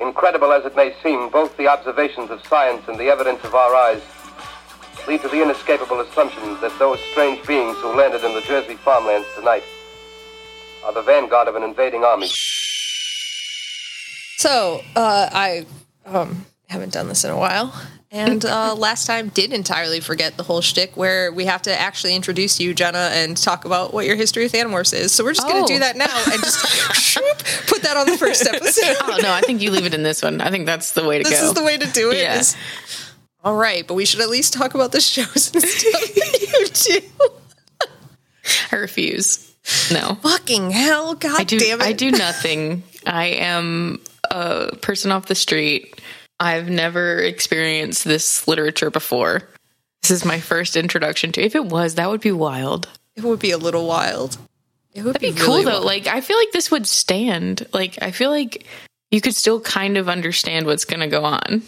Incredible as it may seem, both the observations of science and the evidence of our eyes lead to the inescapable assumption that those strange beings who landed in the Jersey farmlands tonight are the vanguard of an invading army. So, uh, I um, haven't done this in a while. And uh, last time did entirely forget the whole shtick where we have to actually introduce you, Jenna, and talk about what your history with Animorphs is. So we're just going Oh. to do that now and just shoop, put that on the first episode. Oh no, I think you leave it in this one. I think that's the way to this go. This is the way to do it. Yeah. is- all right, but we should at least talk about the shows and stuff that you do. I refuse. No. Fucking hell, god I do damn it. I do nothing. I am a person off the street. I've never experienced this literature before. This is my first introduction to. If it was, that would be wild. It would be a little wild. It would That'd be be, cool really though. wild. Like I feel like this would stand. Like I feel like you could still kind of understand what's going to go on.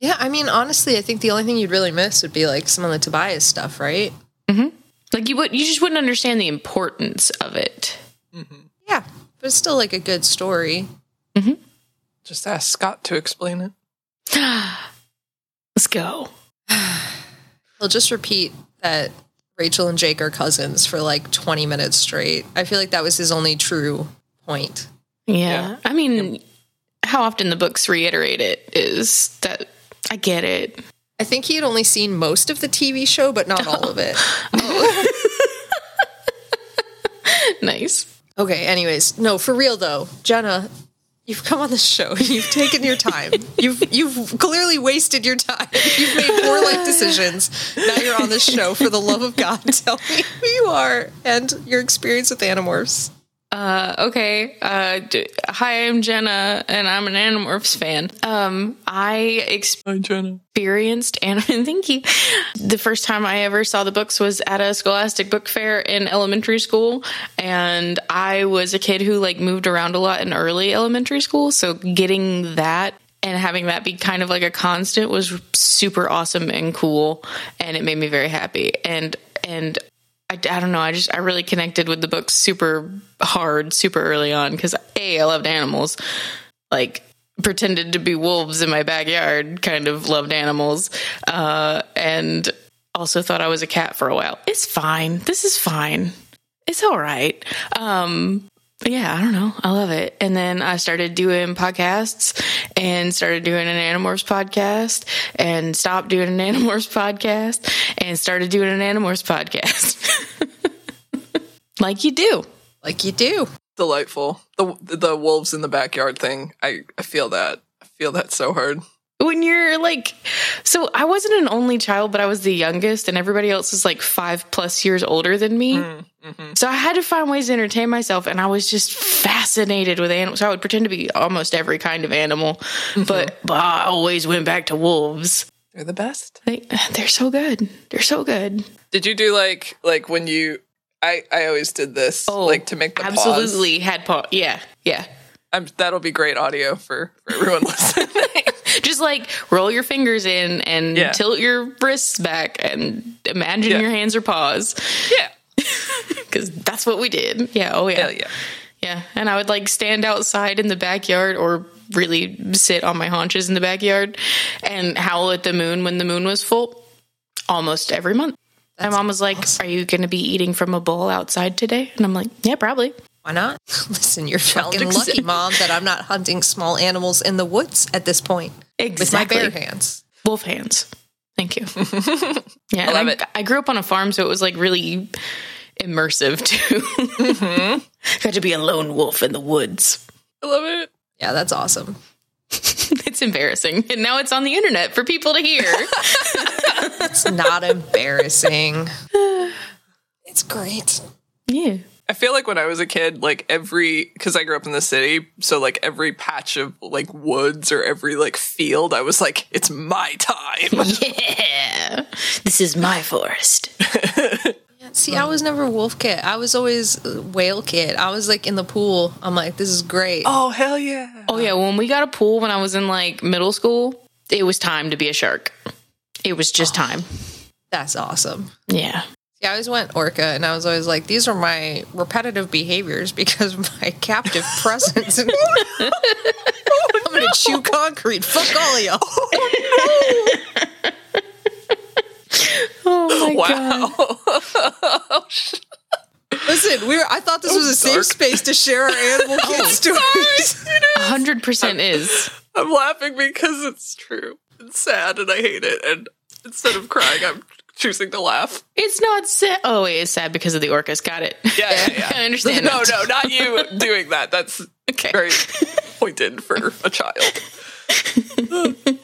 Yeah, I mean, honestly, I think the only thing you'd really miss would be like some of the Tobias stuff, right? Mm-hmm. Like you would you just wouldn't understand the importance of it. Mm-hmm. Yeah, but it's still like a good story. Mm-hmm. Just ask Scott to explain it. Let's go. He'll just repeat that Rachel and Jake are cousins for like 20 minutes straight. I feel like that was his only true point. Yeah. Yeah. I mean, how often the books reiterate it is that I get it. I think he had only seen most of the TV show, but not all of it. Oh. Nice. Okay, anyways, no, for real though, Jenna, you've come on this show. You've taken your time. You've you've clearly wasted your time. You've made poor life decisions. Now you're on this show. For the love of God, tell me who you are and your experience with Animorphs. Uh, okay. Uh, d- hi, I'm Jenna, and I'm an Animorphs fan. Um, I Hi, Jenna. experienced and thank you. The first time I ever saw the books was at a Scholastic book fair in elementary school, and I was a kid who like moved around a lot in early elementary school. So getting that and having that be kind of like a constant was super awesome and cool, and it made me very happy. And and I, I don't know. I just I really connected with the book super hard, super early on because a I loved animals, like pretended to be wolves in my backyard. Kind of loved animals, uh, and also thought I was a cat for a while. It's fine. This is fine. It's all right. Um, yeah, I don't know. I love it. And then I started doing podcasts and started doing an Animorphs podcast and stopped doing an Animorphs podcast and started doing an Animorphs podcast. like you do. Like you do. Delightful. The the wolves in the backyard thing. I, I feel that. I feel that so hard. When you're like, so I wasn't an only child, but I was the youngest, and everybody else was like five plus years older than me. Mm, mm-hmm. So I had to find ways to entertain myself, and I was just fascinated with animals. So I would pretend to be almost every kind of animal, mm-hmm. but, but I always went back to wolves. They're the best. They, they're so good. They're so good. Did you do like like when you I I always did this oh, like to make the pause. Oh, absolutely had paw. Yeah, yeah. I'm, that'll be great audio for, for everyone listening. Just like roll your fingers in and Yeah. tilt your wrists back and imagine Yeah. your hands are paws. yeah. because that's what we did. Yeah. Oh yeah. Hell yeah. Yeah. And I would like stand outside in the backyard or really sit on my haunches in the backyard and howl at the moon when the moon was full almost every month. my mom was like, Are you going to be eating from a bowl outside today? And I'm like, Yeah, probably. Why not? Listen, you're fucking lucky, mom, that I'm not hunting small animals in the woods at this point with my bare hands. Wolf hands. Thank you. Yeah. I love and it. I grew up on a farm, so it was like really immersive too. Mm-hmm. Got to be a lone wolf in the woods. I love it. Yeah, that's awesome. It's embarrassing. And now it's on the internet for people to hear. It's not embarrassing. It's great. yeah. I feel like when I was a kid, like every because I grew up in the city, so like every patch of like woods or every like field, I was like, it's my time. Yeah, this is my forest. See, I was never wolf kid. I was always whale kid. I was like in the pool. I'm like, this is great. oh hell yeah! Oh yeah, when we got a pool when I was in like middle school, it was time to be a shark. It was just oh. time. That's awesome. Yeah. Yeah, I always went orca, and I was always like, these are my repetitive behaviors because of my captive presence. Oh, I'm gonna oh, chew concrete. Fuck all of y'all. Oh, oh my god. Wow. Listen, we were, I thought this was a safe dark. space to share our animal kid stories. A hundred percent is. I'm laughing because it's true. It's sad and I hate it. And instead of crying, I'm choosing to laugh. It's not sad. Oh, it's sad because of the orcas. Got it. Yeah, yeah, yeah. I understand. No, no, not you doing that. That's Okay. very pointed for a child.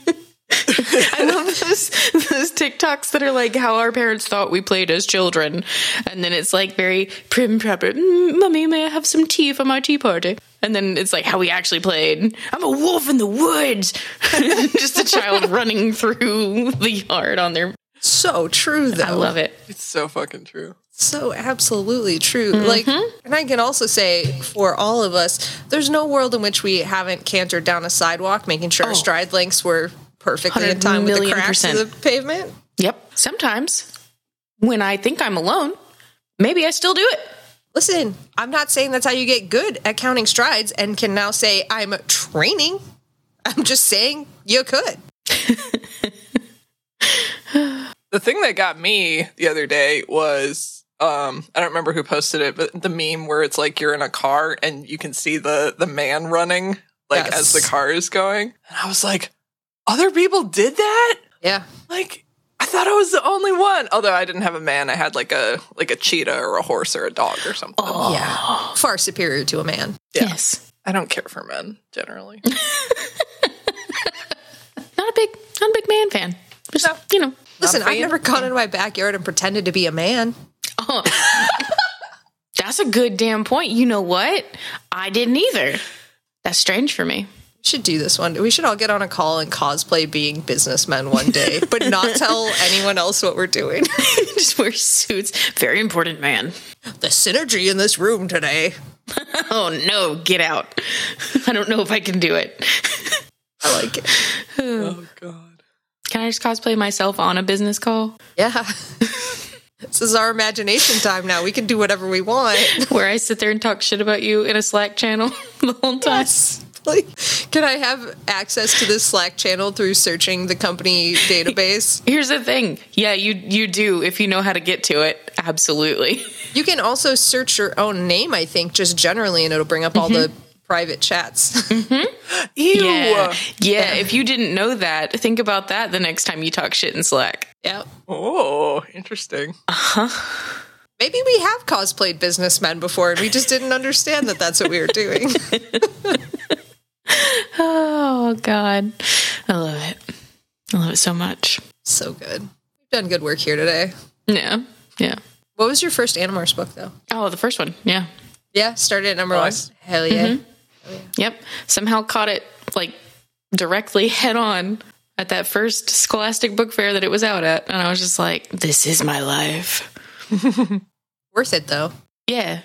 I love those those TikToks that are like how our parents thought we played as children, and then it's like very prim proper. Mm, Mummy, may I have some tea for my tea party? And then it's like how we actually played. I'm a wolf in the woods. Just a child running through the yard on their. So true, though. I love it. It's so fucking true. So absolutely true. Mm-hmm. Like, and I can also say for all of us, there's no world in which we haven't cantered down a sidewalk, making sure our oh. stride lengths were perfectly in time with the million cracks of the pavement. Yep. Sometimes when I think I'm alone, maybe I still do it. Listen, I'm not saying that's how you get good at counting strides and can now say I'm training. I'm just saying you could. The thing that got me the other day was um I don't remember who posted it, but the meme where it's like you're in a car and you can see the the man running like as the car is going. And I was like, other people did that? Yeah. Like I thought I was the only one. Although I didn't have a man, I had like a like a cheetah or a horse or a dog or something. Yeah. Far superior to a man. Yes. I don't care for men generally. Not a big, not a big man fan. Just No. you know. Listen, I've never gone into my backyard and pretended to be a man. Oh, that's a good damn point. You know what? I didn't either. That's strange for me. We should do this one. We should all get on a call and cosplay being businessmen one day, but not tell anyone else what we're doing. Just wear suits. Very important man. the synergy in this room today. Oh no, get out. I don't know if I can do it. I like it. oh god. Can I just cosplay myself on a business call Yeah. this is our imagination time now. We can do whatever we want. where I sit there and talk shit about you in a Slack channel the whole time? Yes. Can I have access to this Slack channel through searching the company database? Here's the thing. Yeah, you you do if you know how to get to it. Absolutely. You can also search your own name, I think, just generally, and it'll bring up all the mm-hmm. Private chats. Ew. Yeah. yeah. If you didn't know that, think about that the next time you talk shit in Slack. yeah. Oh, interesting. Uh huh. Maybe we have cosplayed businessmen before and we just didn't understand that that's what we were doing. Oh God, I love it. I love it so much. so good. We've done good work here today. Yeah, yeah. What was your first Animorphs book, though? Oh, the first one. Yeah. Yeah, started at number Nice. one. Hell yeah. Yep. Somehow caught it like directly head on at that first Scholastic Book Fair that it was out at, and I was just like, "This is my life." Worth it, though. Yeah.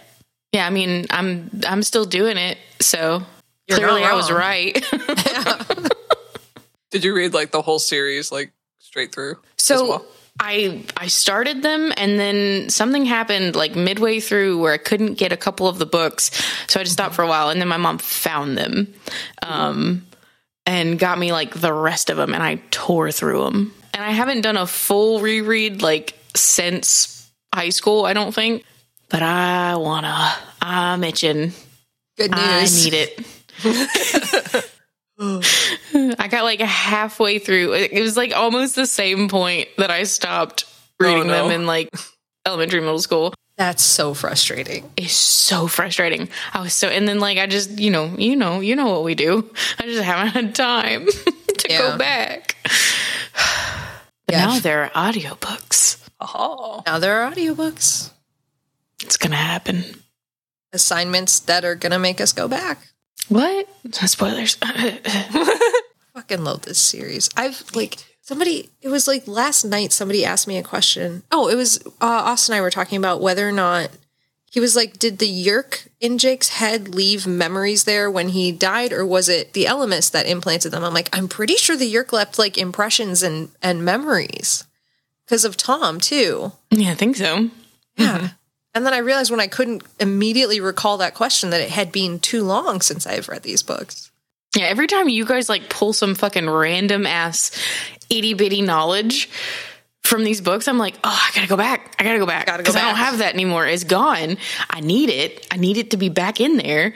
Yeah. I mean, I'm I'm still doing it, so You're clearly I was right. Did you read like the whole series like straight through? as So well? I I started them and then something happened like midway through where I couldn't get a couple of the books. So I just stopped for a while and then my mom found them. Um and got me like the rest of them and I tore through them. And I haven't done a full reread like since high school, I don't think. But I wanna. I'm itching. Good news. I need it. I got like halfway through. It was like almost the same point that I stopped oh, reading no. them in like elementary, middle school. That's so frustrating. It's so frustrating. I was so, and then like I just, you know, you know, you know what we do. I just haven't had time to Yeah. go back. But Yeah. now there are audiobooks. Oh. Now there are audiobooks. It's gonna happen. assignments that are gonna make us go back. What? Spoilers. Fucking love this series. I've like somebody. It was like last night. Somebody asked me a question. Oh, it was uh, Austin and I were talking about whether or not he was like, did the Yeerk in Jake's head leave memories there when he died, or was it the Ellimist that implanted them? I'm like, I'm pretty sure the Yeerk left like impressions and and memories because of Tom too. yeah, I think so. Yeah. And then I realized when I couldn't immediately recall that question that it had been too long since I've read these books. Yeah, every time you guys like pull some fucking random ass itty bitty knowledge from these books, I'm like, oh, I gotta go back. I gotta go back Gotta go because I don't have that anymore. It's gone. I need it. I need it to be back in there.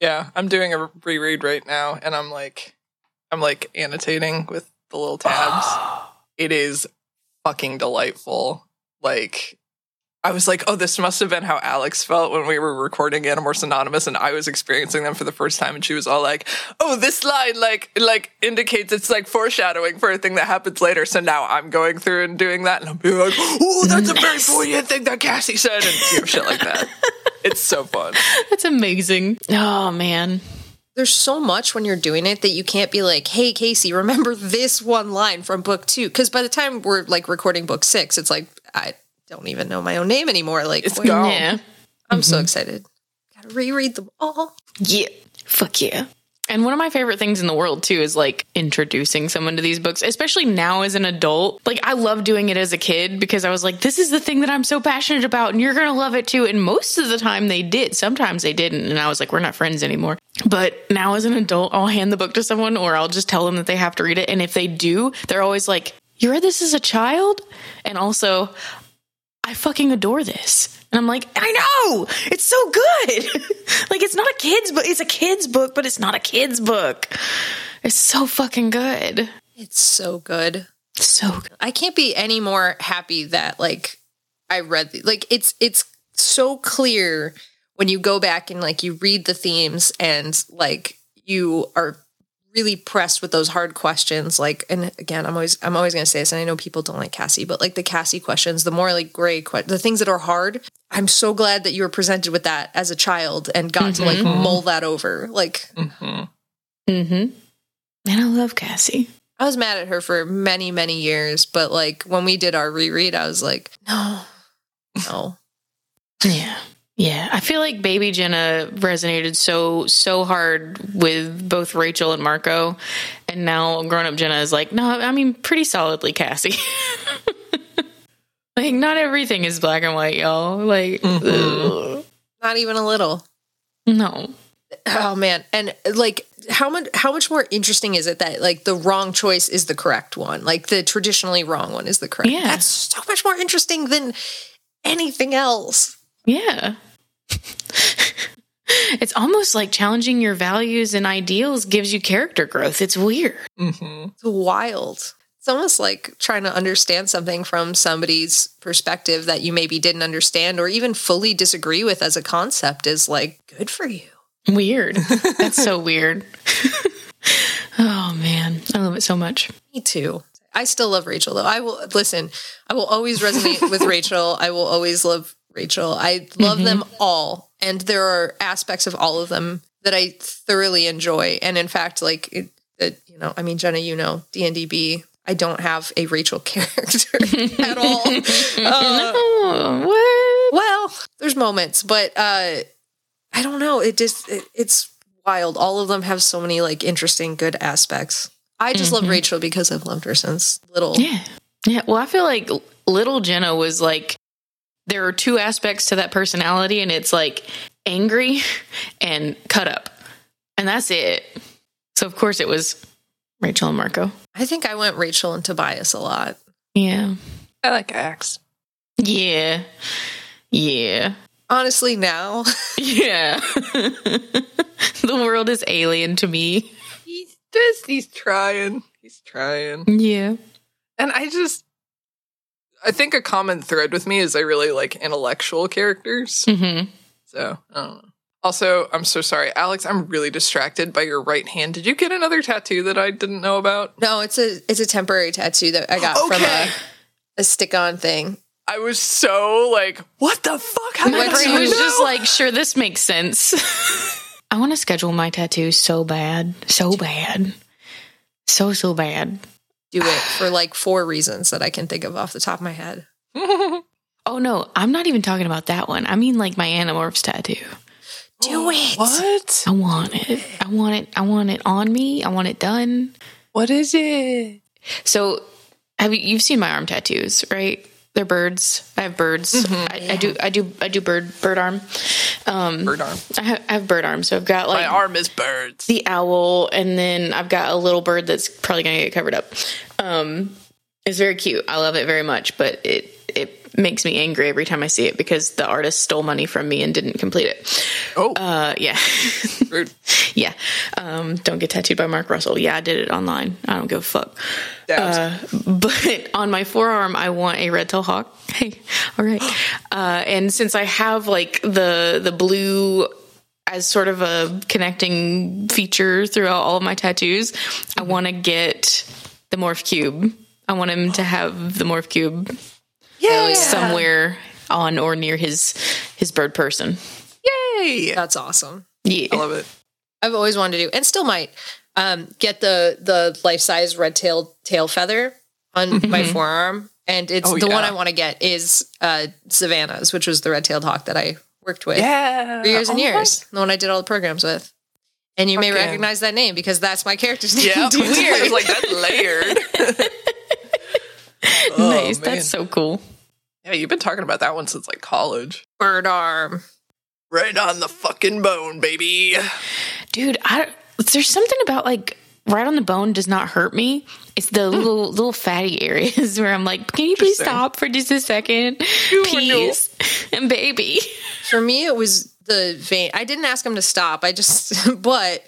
Yeah, I'm doing a reread right now, and I'm like, I'm like annotating with the little tabs. it is fucking delightful. Like, I was like, oh, this must have been how Alex felt when we were recording Animorphs Anonymous, and I was experiencing them for the first time, and she was all like, oh, this line like like indicates it's like foreshadowing for a thing that happens later. So now I'm going through and doing that, and I'm being like, oh, that's a very poignant thing that Cassie said, and you know, shit like that. It's so fun. That's amazing. Oh man. There's so much when you're doing it that you can't be like, hey, Kaycie, remember this one line from book two? Because by the time we're like recording book six, it's like, I don't even know my own name anymore. Like, It's oh, boy, gone. Yeah. I'm so mm-hmm. excited. Gotta reread them all. Yeah. Fuck yeah. And one of my favorite things in the world too is like introducing someone to these books, especially now as an adult. Like I love doing it as a kid because I was like, this is the thing that I'm so passionate about and you're going to love it too. And most of the time they did. Sometimes they didn't. And I was like, we're not friends anymore. But now as an adult, I'll hand the book to someone or I'll just tell them that they have to read it. And if they do, they're always like, you read this as a child? And also, I fucking adore this. And I'm like, I know, it's so good. like, it's not a kid's book. It's a kid's book, but it's not a kid's book. It's so fucking good. It's so good. So good. I can't be any more happy that like I read the, like it's it's so clear when you go back and like you read the themes and like you are really pressed with those hard questions like and again I'm always I'm always going to say this and I know people don't like Cassie but like the Cassie questions the more like gray que- the things that are hard I'm so glad that you were presented with that as a child and got to like mull that over like mm-hmm. Mm-hmm. And I love Cassie. I was mad at her for many, many years, but like when we did our reread, I was like, no, no. Yeah. Yeah. I feel like Baby Jenna resonated so, so hard with both Rachel and Marco. And now grown up Jenna is like, no, I mean, pretty solidly Cassie. like, not everything is black and white, y'all. Like, ugh. Not even a little. no. Oh man. And like how much how much more interesting is it that like the wrong choice is the correct one? Like the traditionally wrong one is the correct. Yeah. That's so much more interesting than anything else. Yeah. it's almost like challenging your values and ideals gives you character growth. It's weird. hmm It's wild. It's almost like trying to understand something from somebody's perspective that you maybe didn't understand or even fully disagree with as a concept is like good for you. Weird. That's so weird. oh man, I love it so much. Me too. I still love Rachel though. I will listen. I will always resonate with Rachel. I will always love Rachel. I love them all, and there are aspects of all of them that I thoroughly enjoy. And in fact, like it, it you know, I mean, Jenna, you know, D and DB. I don't have a Rachel character at all. Uh, what? well, there's moments, but uh I don't know. It just it, it's wild. All of them have so many like interesting good aspects. I just love Rachel because I've loved her since little. Yeah. Yeah. Well, I feel like little Jenna was like, there are two aspects to that personality, and it's like angry and cut up. And that's it. So, of course, it was Rachel and Marco. I think I went Rachel and Tobias a lot. Yeah. I like Axe. Yeah. Yeah. Honestly, now Yeah. the world is alien to me. He's just he's trying. He's trying. Yeah. And I just I think a common thread with me is I really like intellectual characters. hmm So I don't know. Also, I'm so sorry, Alex. I'm really distracted by your right hand. Did you get another tattoo that I didn't know about? no, it's a it's a temporary tattoo that I got from a, a stick on thing. I was so like, what the fuck? How My I brain not was just like, sure, this makes sense. I want to schedule my tattoo so bad, so bad, so so bad. Do it for like four reasons that I can think of off the top of my head. Oh no, I'm not even talking about that one. I mean like my Animorphs tattoo. Do it. what? I want it. I want it. I want it on me. I want it done. What is it? So, have you you've seen my arm tattoos, right? They're birds. I have birds. I, I do. I do. I do bird bird arm. Um, Bird arm. I have, I have bird arm. So I've got like My arm is birds. the owl, and then I've got a little bird that's probably gonna get covered up. Um, it's very cute. I love it very much, but it makes me angry every time I see it because the artist stole money from me and didn't complete it. Oh, Uh, yeah, rude. yeah. Um, don't get tattooed by Mark Russell. Yeah, I did it online. I don't give a fuck. Dabs. But on my forearm, I want a red tail hawk. Hey, all right. Uh, and since I have like the the blue as sort of a connecting feature throughout all of my tattoos, I want to get the morph cube. I want him to have the morph cube yeah. somewhere on or near his his bird person. Yay. That's awesome. Yeah. I love it. I've always wanted to do, and still might, um, get the the life size red tail tail feather on my forearm. And it's Oh, the one. I want to get is uh, Savannah's, which was the red tailed hawk that I worked with Yeah. for years and Oh my- years. The one I did all the programs with. And you may recognize that name because that's my character's name. Yeah, weird. like that's layered. Oh, nice. man. That's so cool. Yeah, you've been talking about that one since like college. Bird arm. Right on the fucking bone, baby. dude i there's something about like right on the bone does not hurt me it's the hmm. little little fatty areas where i'm like can you please stop for just a second know. please and baby For me, it was the vein. I didn't ask him to stop. I just, but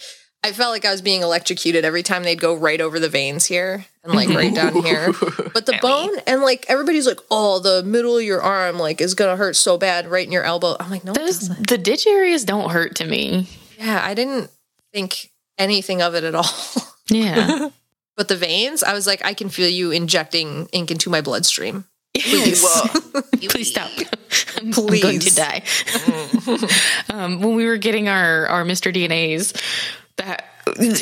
I felt like I was being electrocuted every time they'd go right over the veins here and like right down here. But the bone and like everybody's like, oh, the middle of your arm like is gonna hurt so bad right in your elbow. I'm like, no, those the ditch areas don't hurt to me. Yeah, I didn't think anything of it at all. yeah. But the veins, I was like, I can feel you injecting ink into my bloodstream. please. Please stop. I'm, I'm going to die. Um, when we were getting our our mr dnas that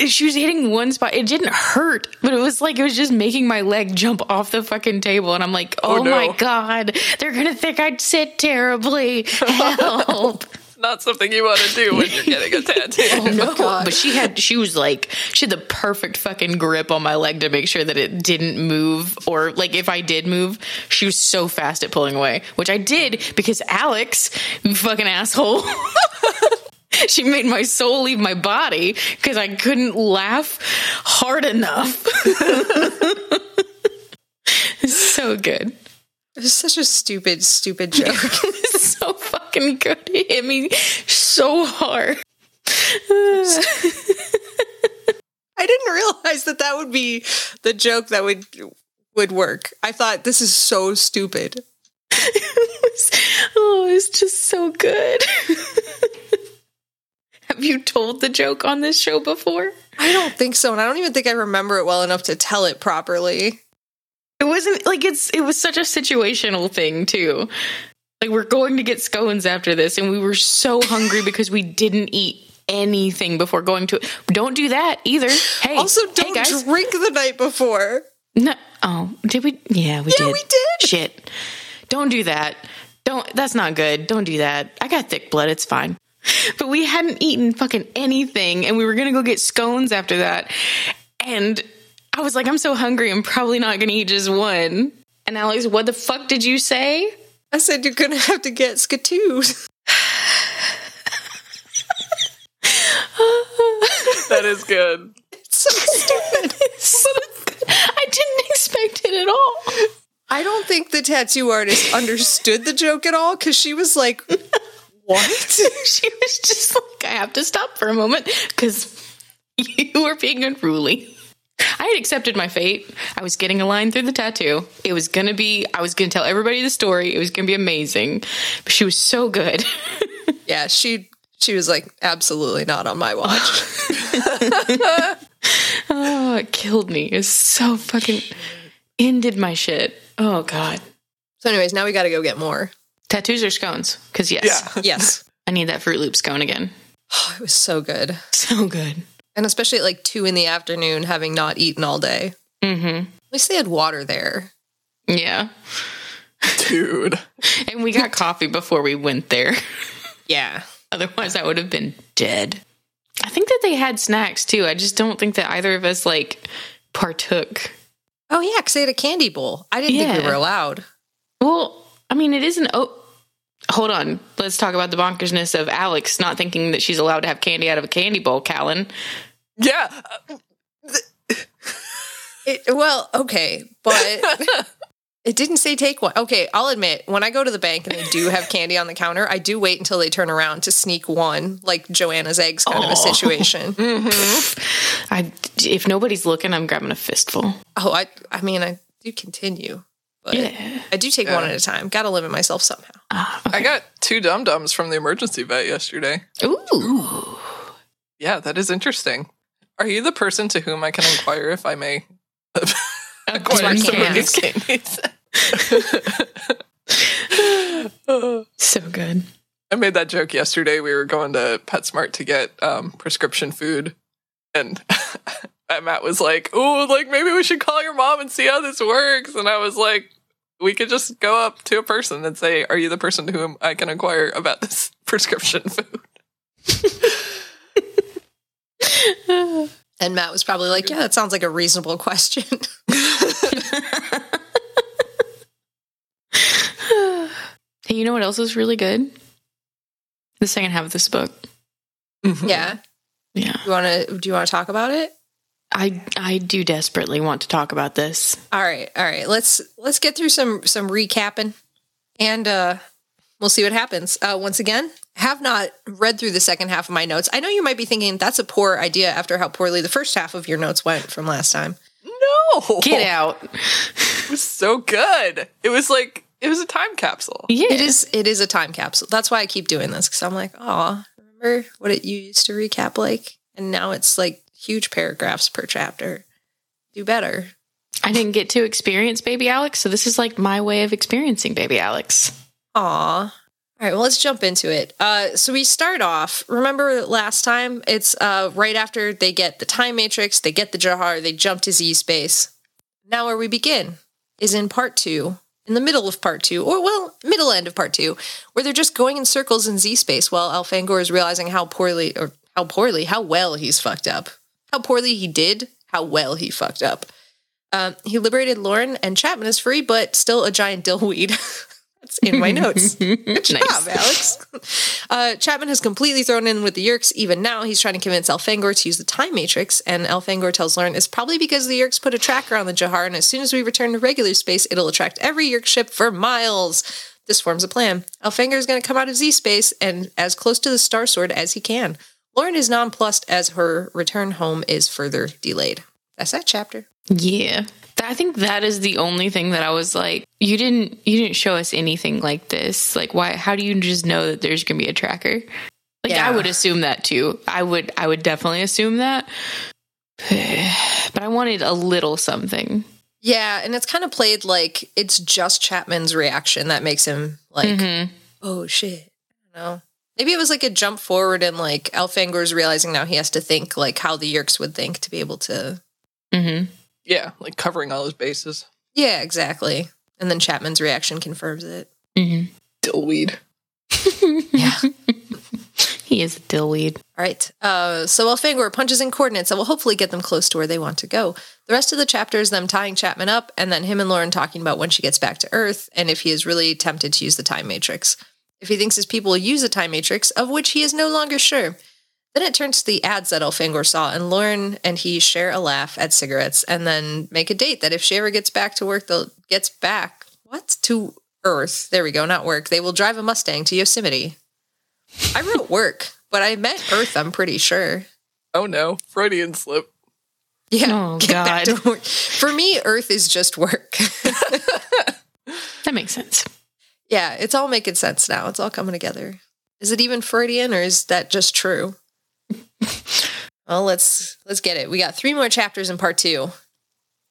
she was hitting one spot it didn't hurt but it was like it was just making my leg jump off the fucking table and i'm like oh, Oh, no. my god they're gonna think i'd sit terribly help Not something you want to do when you're getting a tattoo. Oh no. Oh god. but she had she was like she had the perfect fucking grip on my leg to make sure that it didn't move or like if I did move, she was so fast at pulling away, which I did because Alex, you fucking asshole. she made my soul leave my body because I couldn't laugh hard enough. It's so good. It was such a stupid, stupid joke. It's so fucking good. It hit me so hard. I didn't realize that that would be the joke that would would work. I thought this is so stupid. oh, it's just so good. Have you told the joke on this show before? I don't think so, and I don't even think I remember it well enough to tell it properly. It wasn't like it's it was such a situational thing too. Like we're going to get scones after this and we were so hungry because we didn't eat anything before going to it. Don't do that either. Hey, Also, don't guys. drink the night before. No. Oh, did we? Yeah, we Yeah, did. we did. Shit. Don't do that. Don't. That's not good. Don't do that. I got thick blood. It's fine. But we hadn't eaten fucking anything, and we were gonna go get scones after that. And I was like, I'm so hungry. I'm probably not gonna eat just one. And Alex, what the fuck did you say? I said you're gonna have to get skatoos. that is good. It's so stupid. I didn't expect it at all. I don't think the tattoo artist understood the joke at all because she was like, "What?" she was just like, I have to stop for a moment because you were being unruly. I had accepted my fate. I was getting a line through the tattoo. It was gonna be, I was gonna tell everybody the story. It was gonna be amazing. But she was so good. Yeah, she she was like, "Absolutely not on my watch." oh, it killed me. It was so fucking ended my shit. Oh, God. So, anyways, now we got to go get more. Tattoos or scones? Because yes, Yeah. Yes. I need that Fruit Loop scone again. Oh, it was so good. So good. And especially at like two in the afternoon, having not eaten all day. Mm-hmm. At least they had water there. Yeah. Dude. And we got coffee before we went there. Yeah. Otherwise, I would have been dead. I think that they had snacks too. I just don't think that either of us like partook. Oh, yeah, because they had a candy bowl. I didn't think we were allowed. Well, I mean, it isn't. Oh, hold on. Let's talk about the bonkersness of Alex not thinking that she's allowed to have candy out of a candy bowl, Callan. Yeah. It, well, okay, but it didn't say take one. Okay, I'll admit, when I go to the bank and they do have candy on the counter, I do wait until they turn around to sneak one, like Joanna's eggs kind of a Aw. situation. Mm-hmm. I, if nobody's looking, I'm grabbing a fistful. oh, I, I mean, I do continue, but Yeah. I do take Yeah. one at a time. Got to limit myself somehow. Ah, I got two dum dums from the emergency vet yesterday. Ooh. Yeah, that is interesting. Are you the person to whom I can inquire if I may acquire some of these candies? So good. I made that joke yesterday. We were going to PetSmart to get um, prescription food, and Matt was like, "Oh, like maybe we should call your mom and see how this works." And I was like, "We could just go up to a person and say, "Are you the person to whom I can inquire about this prescription food?" And Matt was probably like, yeah, that sounds like a reasonable question. Hey, you know what else is really good? The second half of this book. Mm-hmm. yeah. Yeah. You want to, do you want to talk about it? I I do desperately want to talk about this. All right, all right. Let's let's get through some some recapping, and uh, we'll see what happens. Uh, once again, have not read through the second half of my notes. I know you might be thinking that's a poor idea after how poorly the first half of your notes went from last time. No, Get out. It was so good. It was like it was a time capsule. Yeah. It is it is a time capsule. That's why I keep doing this because I'm like, oh, remember what it you used to recap like, and now it's like huge paragraphs per chapter. Do better. I didn't get to experience baby Alex, so this is like my way of experiencing baby Alex. Aw. All right, well, let's jump into it. Uh, so we start off. Remember last time? It's uh, right after they get the time matrix, they get the Jahar, they jump to Z space. Now, where we begin is in part two, in the middle of part two, or well, middle end of part two, where they're just going in circles in Z space while Elfangor is realizing how poorly, or how poorly, how well he's fucked up. How poorly he did, how well he fucked up. Um, he liberated Lauren, and Chapman is free, but still a giant dillweed. That's in my notes. Good job, Nice. Alex. Uh, Chapman has completely thrown in with the Yeerks. Even now, he's trying to convince Elfangor to use the time matrix, and Elfangor tells Lauren it's probably because the Yeerks put a tracker on the Jahar, and as soon as we return to regular space, it'll attract every Yeerk ship for miles. This forms a plan. Elfangor is going to come out of Z space and as close to the Star Sword as he can. Lauren is nonplussed as her return home is further delayed. That's that chapter. Yeah. I think that is the only thing that I was like, you didn't you didn't show us anything like this. Like why how do you just know that there's gonna be a tracker? Like Yeah. I would assume that too. I would I would definitely assume that. But I wanted a little something. Yeah, and it's kind of played like it's just Chapman's reaction that makes him like, Mhm. oh shit. Don't know. Maybe it was like a jump forward and like Elfangor's realizing now he has to think like how the Yeerks would think to be able to. Mhm. Yeah, like covering all his bases. Yeah, exactly. And then Chapman's reaction confirms it. Mhm. Dillweed. Yeah. He is a dillweed. All right. Uh, so Elfangor punches in coordinates that will hopefully get them close to where they want to go. The rest of the chapter is them tying Chapman up and then him and Lauren talking about when she gets back to Earth and if he is really tempted to use the time matrix. If he thinks his people will use a time matrix, of which he is no longer sure. Then it turns to the ads that Elfangor saw, and Lauren and he share a laugh at cigarettes and then make a date that if she ever gets back to work, they'll gets back what to Earth. There we go, not work. They will drive a Mustang to Yosemite. I wrote work, but I meant Earth. I'm pretty sure. Oh no, Freudian slip. Yeah. Oh, get back God. to work. For me, Earth is just work. That makes sense. Yeah, it's all making sense now. It's all coming together. Is it even Freudian or is that just true? well, let's let's get it. We got three more chapters in part two.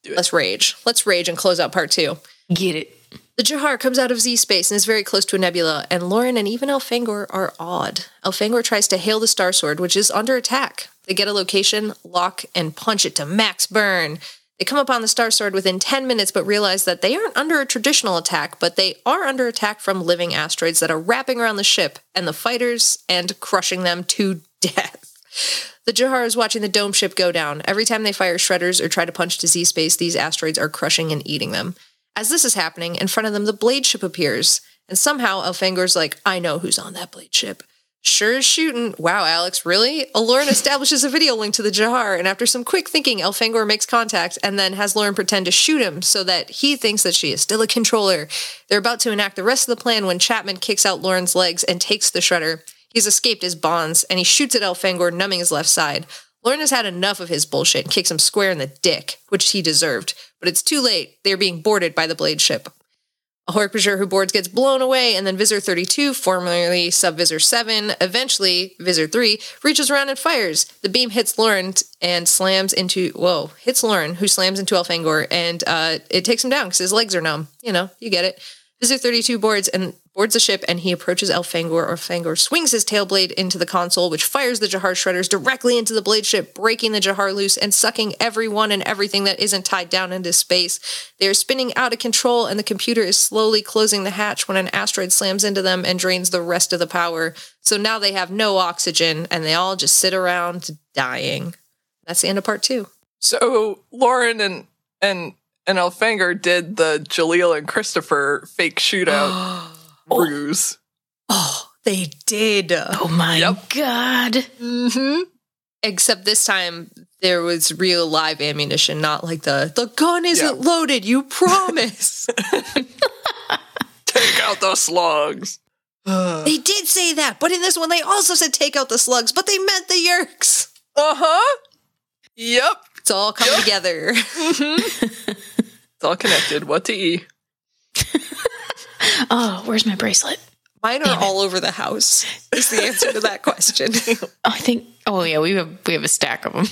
Let's rage. Let's rage and close out part two. Get it. The Jahar comes out of Z space and is very close to a nebula, and Lauren and even Elfangor are awed. Elfangor tries to hail the Star Sword, which is under attack. They get a location, lock, and punch it to max burn. They come upon the Star Sword within 10 minutes, but realize that they aren't under a traditional attack, but they are under attack from living asteroids that are wrapping around the ship and the fighters and crushing them to death. The Jahar is watching the dome ship go down. Every time they fire shredders or try to punch to Z space, these asteroids are crushing and eating them. As this is happening, in front of them, the blade ship appears. And somehow Elfangor's like, I know who's on that blade ship. Sure is shooting. Wow, Alex, really? Lauren establishes a video link to the Jahar, and after some quick thinking, Elfangor makes contact and then has Lauren pretend to shoot him so that he thinks that she is still a controller. They're about to enact the rest of the plan when Chapman kicks out Lauren's legs and takes the shredder. He's escaped his bonds, and he shoots at Elfangor, numbing his left side. Lauren has had enough of his bullshit and kicks him square in the dick, which he deserved. But it's too late. They are being boarded by the blade ship. A Hork-Bajir who boards gets blown away, and then Visor 32, formerly Sub Subvisor 7, eventually Visor 3, reaches around and fires. The beam hits Lauren and slams into, whoa, hits Lauren, who slams into Elfangor, and uh, it takes him down because his legs are numb. You know, you get it. Visor 32 boards and boards the ship and he approaches Elfangor. Elfangor swings his tail blade into the console, which fires the Jahar shredders directly into the blade ship, breaking the Jahar loose and sucking everyone and everything that isn't tied down into space. They are spinning out of control, and the computer is slowly closing the hatch when an asteroid slams into them and drains the rest of the power. So now they have no oxygen and they all just sit around dying. That's the end of part two. So Lauren and and and Elfangor did the Jaleel and Christopher fake shootout ruse. Oh, they did. Oh my Yep. god. Mm-hmm. Except this time there was real live ammunition, not like the the gun isn't Yeah. loaded, you promise. Take out the slugs. they did say that, but in this one they also said take out the slugs, but they meant the yeerks. Uh-huh. Yep. It's all come together. It's all connected. What to eat? Oh, where's my bracelet? Mine are all over the house. Is the answer to that question. Oh, I think. Oh yeah, we have we have a stack of them.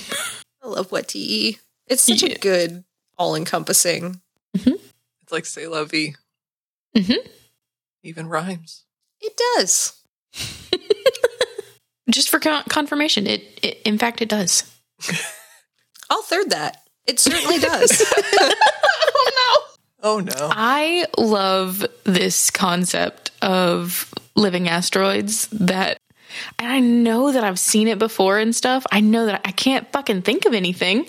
I love what to eat. It's such Yeah. a good, all encompassing. It's like say la vie. Mhm. Even rhymes. It does. Just for con- confirmation, it, it in fact it does. I'll third that. It certainly does. Oh no. Oh no. I love this concept of living asteroids that and I know that I've seen it before and stuff. I know that I can't fucking think of anything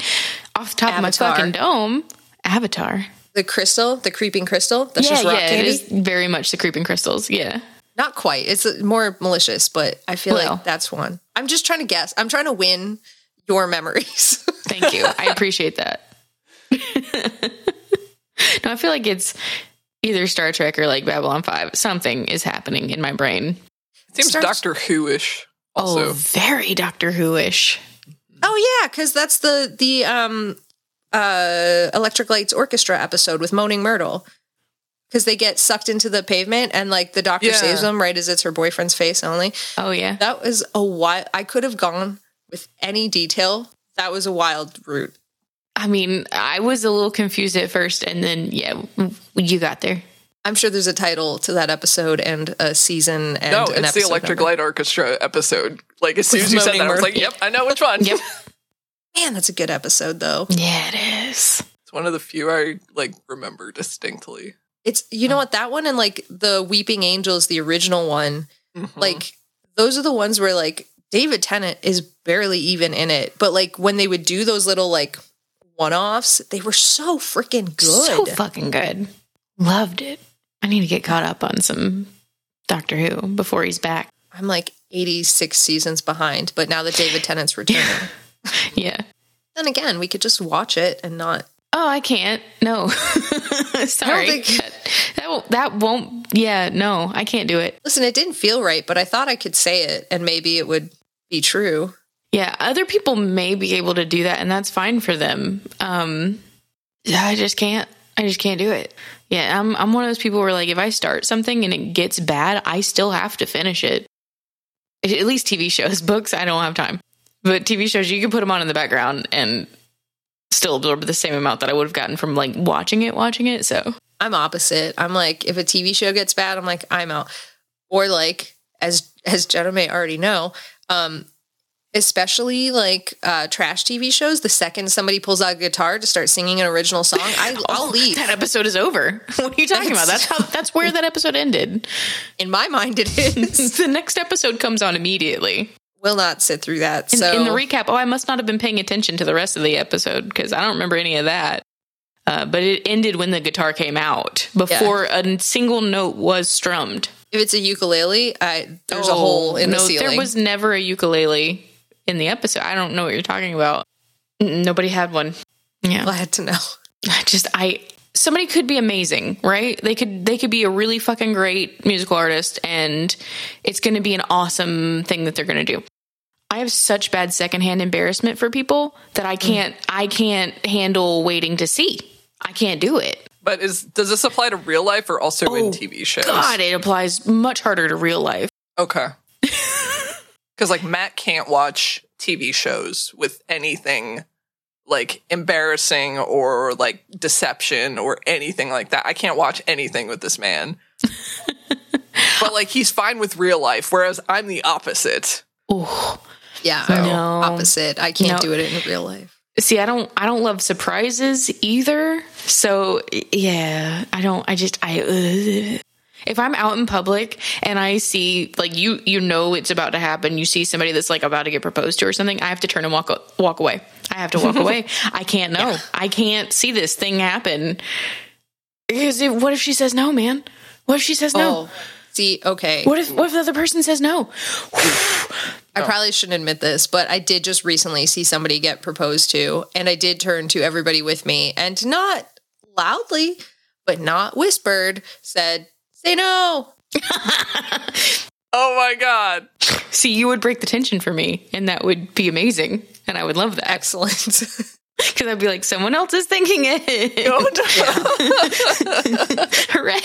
off the top Avatar. of my fucking dome. Avatar. the crystal, the creeping crystal. That's yeah, just rock yeah, candy. it is very much the creeping crystals. Yeah. Not quite. It's uh, more malicious, but I feel Well. like that's one. I'm just trying to guess. I'm trying to win your memories. Thank you. I appreciate that. no, I feel like it's either Star Trek or like Babylon 5. Something is happening in my brain. It seems Starts- Doctor Who-ish. Also, Oh, very Doctor Who ish. oh yeah, because that's the the um uh Electric Lights Orchestra episode with Moaning Myrtle. Because they get sucked into the pavement and like the doctor Yeah. saves them right as it's her boyfriend's face only. Oh, yeah. That was a wild. I could have gone with any detail. That was a wild route. I mean, I was a little confused at first, and then, yeah, you got there. I'm sure there's a title to that episode and a season and no, an it's the Electric number. Light Orchestra episode. Like as soon as you said Moaning that, I was like, "Yep, I know which one." Yep. Man, that's a good episode though. Yeah, it is. It's one of the few I like remember distinctly. It's you know what that one and like the Weeping Angels, the original one, Mhm. like those are the ones where like David Tennant is barely even in it, but like when they would do those little like one-offs, they were so freaking good. So fucking good. Loved it. I need to get caught up on some Doctor Who before he's back. I'm like 86 seasons behind, but now that David Tennant's returning, Yeah. then again, we could just watch it and not. Oh, I can't. No. Sorry. think- that, that won't, that won't. Yeah, no, I can't do it. Listen, it didn't feel right, but I thought I could say it and maybe it would be true. Yeah, other people may be able to do that, and that's fine for them. Um, yeah, I just can't. I just can't do it. Yeah, I'm. I'm one of those people where like if I start something and it gets bad, I still have to finish it. At least TV shows, books, I don't have time. But TV shows, you can put them on in the background and still absorb the same amount that I would have gotten from like watching it, watching it. So I'm opposite. I'm like, if a TV show gets bad, I'm like, I'm out. Or like, as as Jenna may already know, um, especially like uh, trash TV shows, the second somebody pulls out a guitar to start singing an original song, I, I'll leave. That episode is over. What are you talking about? That's how. That's where that episode ended. In my mind, it is. the next episode comes on immediately. Will not sit through that. In, so in the recap, oh, I must not have been paying attention to the rest of the episode because I don't remember any of that. Uh, but it ended when the guitar came out before a single note was strummed. If it's a ukulele, I, there's a hole oh, in Oh, no, the ceiling. There was never a ukulele in the episode. I don't know what you're talking about. Nobody had one. Yeah. glad to know. I just I somebody could be amazing, right? They could they could be a really fucking great musical artist and it's going to be an awesome thing that they're going to do. I have such bad secondhand embarrassment for people that I mm. can't I can't handle waiting to see. I can't do it. But is does this apply to real life or also in Oh, TV shows? God, it applies much harder to real life. Okay. Because like Matt can't watch TV shows with anything like embarrassing or like deception or anything like that. I can't watch anything with this man. but like he's fine with real life, whereas I'm the opposite. Ooh. Yeah, No. opposite. I can't No. do it in real life. See, I don't I don't love surprises either. So, yeah, I don't I just I ugh. if I'm out in public and I see like you you know it's about to happen, you see somebody that's like about to get proposed to or something, I have to turn and walk walk away. I have to walk away. I can't know. I can't see this thing happen. Because what if she says no, man? What if she says no? Oh, see, okay. What if what if the other person says no? I probably shouldn't admit this, but I did just recently see somebody get proposed to, and I did turn to everybody with me and not loudly, but not whispered, said, "Say no." Oh my god. See, you would break the tension for me, and that would be amazing, and I would love that. Excellent. Because I'd be like, someone else is thinking it. Hooray.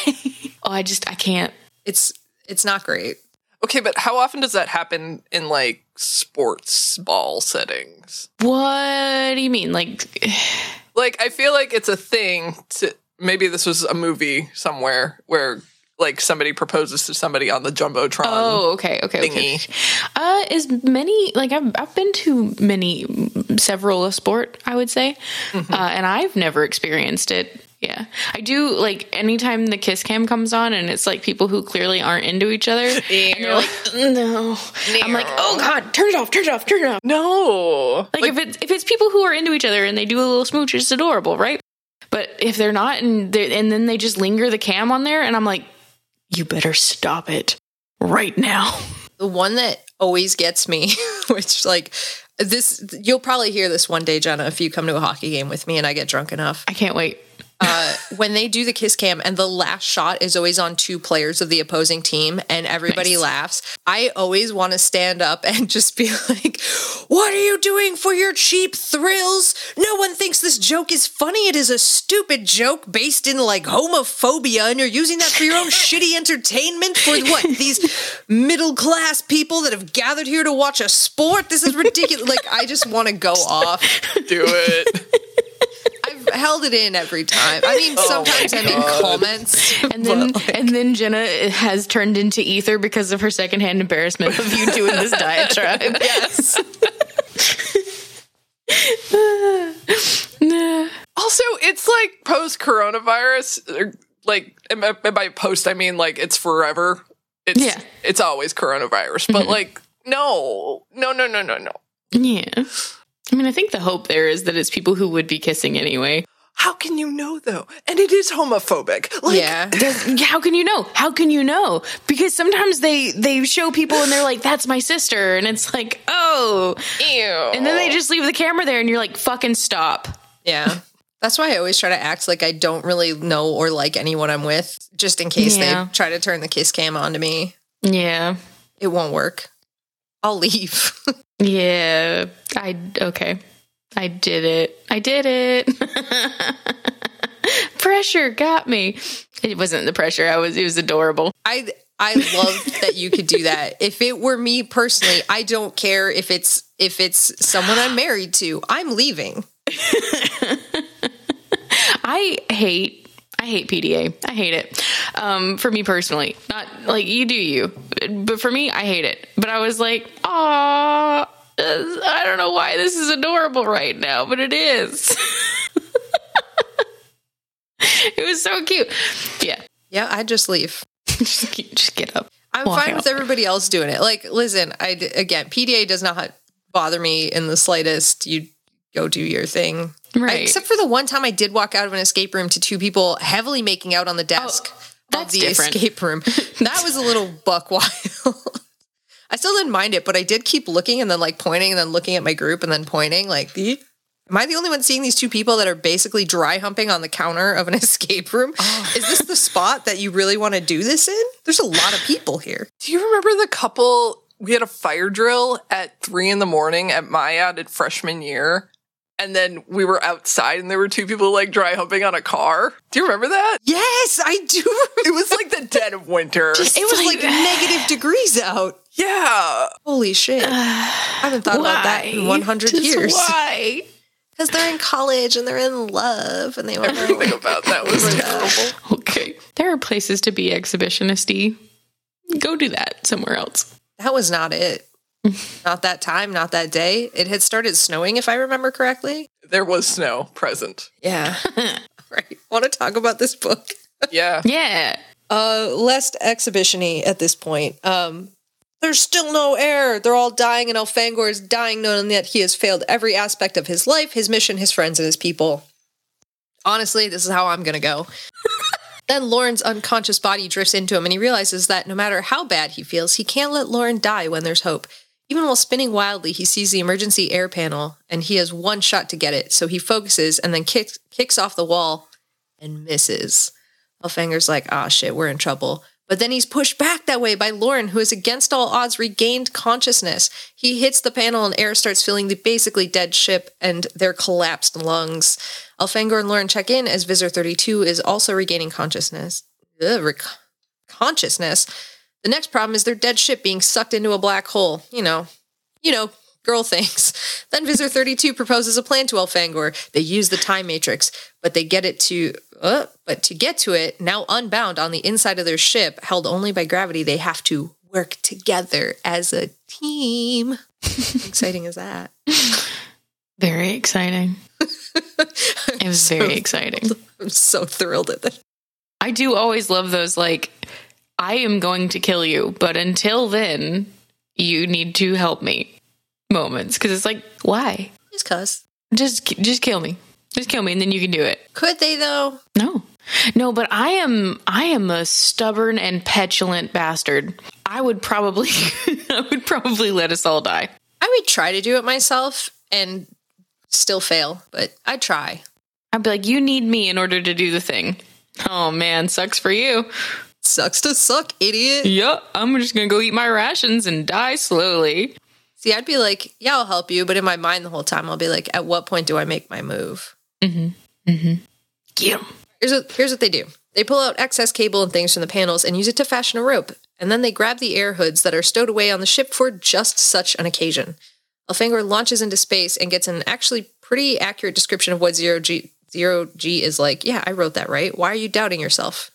Oh, I just, I can't. It's it's not great. Okay, but how often does that happen in like sports ball settings? What do you mean? Like, Like I feel like it's a thing to maybe this was a movie somewhere where like somebody proposes to somebody on the jumbotron. oh, okay, okay, okay. Thingy. Uh, as many, like, I've, I've been to many, several a sport, I would say, uh, and I've never experienced it. Yeah. I do, like, anytime the kiss cam comes on and it's like people who clearly aren't into each other, and they're like, no. I'm like, oh God, turn it off, turn it off, turn it off. No. Like, if it's if it's people who are into each other and they do a little smooch, it's adorable, right? But if they're not, and they and then they just linger the cam on there, and I'm like, you better stop it right now. The one that always gets me, which like this, you'll probably hear this one day, Jenna, if you come to a hockey game with me and I get drunk enough. I can't wait. Uh, when they do the kiss cam and the last shot is always on two players of the opposing team and everybody Nice. laughs, I always want to stand up and just be like, What are you doing for your cheap thrills? No one thinks this joke is funny. It is a stupid joke based in like homophobia, and you're using that for your own shitty entertainment for what? These middle class people that have gathered here to watch a sport? This is ridiculous. like, I just want to go off. Do it. I've held it in every time. I mean, oh sometimes I mean comments, And then like, and then Jenna has turned into ether because of her secondhand embarrassment of you doing this diatribe. yes, Also, it's like post coronavirus, like and by- post I mean like it's forever. It's Yeah. it's always coronavirus, but mm-hmm. like no, no, no, no, no, no. Yeah. I mean, I think the hope there is that it's people who would be kissing anyway. How can you know though? And it is homophobic. Like, yeah. Does- how can you know? How can you know? Because sometimes they they show people and they're like, "That's my sister," and it's like, "Oh," ew. and then they just leave the camera there, and you're like, "Fucking stop." Yeah. That's why I always try to act like I don't really know or like anyone I'm with, just in case Yeah. they try to turn the kiss cam onto me. Yeah, It won't work. I'll leave. yeah. I okay. I did it. I did it. pressure got me. It wasn't the pressure. I was. It was adorable. I I love that you could do that. If it were me personally, I don't care if it's if it's someone I'm married to. I'm leaving. I hate I hate PDA. I hate it. Um, for me personally, not like you do you, but for me, I hate it. But I was like, ah, I don't know why this is adorable right now, but it is. it was so cute. Yeah, Yeah, I just leave. just, just get up. I'm fine out. with everybody else doing it. Like, listen, I again, PDA does not bother me in the slightest. You go do your thing, I- Right. except for the one time I did walk out of an escape room to two people heavily making out on the oh, desk of that's the different. escape room. That was a little buck wild. I still didn't mind it, but I did keep looking and then like pointing and then looking at my group and then pointing. Like, "The- am I the only one seeing these two people that are basically dry humping on the counter of an escape room? Oh. Is this the spot that you really want to do this in? There's a lot of people here. Do you remember the couple? We had a fire drill at three in the morning at my Maya at freshman year. And then we were outside and there were two people like dry humping on a car. Do you remember that? Yes, I do. It was like the dead of winter. It was like negative degrees out. yeah. Holy shit. I haven't thought about that in 100 Just years. Why? Because they're in college and they're in love and they want Everything to. about that was terrible. Okay. There are places to be exhibitionisty. Go do that somewhere else. That was not it. Not that time, not that day. It had started snowing, if I remember correctly. There was snow present. Yeah. right. Want to talk about this book? Yeah. Yeah. Uh, less exhibition-y at this point. Um, there's still no air. They're all dying, and Elfangor is dying, knowing that he has failed every aspect of his life, his mission, his friends, and his people. Honestly, this is how I'm gonna go. then Lauren's unconscious body drifts into him, and he realizes that no matter how bad he feels, he can't let Lauren die when there's hope. Even while spinning wildly, he sees the emergency air panel, and he has one shot to get it. So he focuses and then kicks kicks off the wall and misses. Elfangor's like, ah, shit, we're in trouble. But then he's pushed back that way by Lauren, who has against all odds regained consciousness. He hits the panel and air starts filling the basically dead ship and their collapsed lungs. Elfangor and Lauren check in as Visser 32 is also regaining consciousness. Ugh, rec- consciousness. The next problem is their dead ship being sucked into a black hole. You know, you know, girl things. Then Visser 32 proposes a plan to Elfangor. They use the time matrix, but they get it to uh, but to get to it, now unbound on the inside of their ship, held only by gravity, they have to work together as a team. Exciting is that? Very exciting. It was very exciting. I'm so thrilled at that. I do always love those like I am going to kill you, but until then, you need to help me moments because it's like why? Just cuz. Just just kill me. Just kill me and then you can do it. Could they though? No. No, but I am I am a stubborn and petulant bastard. I would probably I would probably let us all die. I would try to do it myself and still fail, but I'd try. I'd be like, you need me in order to do the thing. Oh man, sucks for you. Sucks to suck, idiot. Yup, I'm just gonna go eat my rations and die slowly. See, I'd be like, yeah, I'll help you, but in my mind the whole time I'll be like, at what point do I make my move? Mm-hmm, mm-hmm. Get 'em. Here's what, here's what they do. They pull out excess cable and things from the panels and use it to fashion a rope. And then they grab the air hoods that are stowed away on the ship for just such an occasion. Elfangor launches into space and gets an actually pretty accurate description of what zero G zero G is like. Yeah, I wrote that right. Why are you doubting yourself?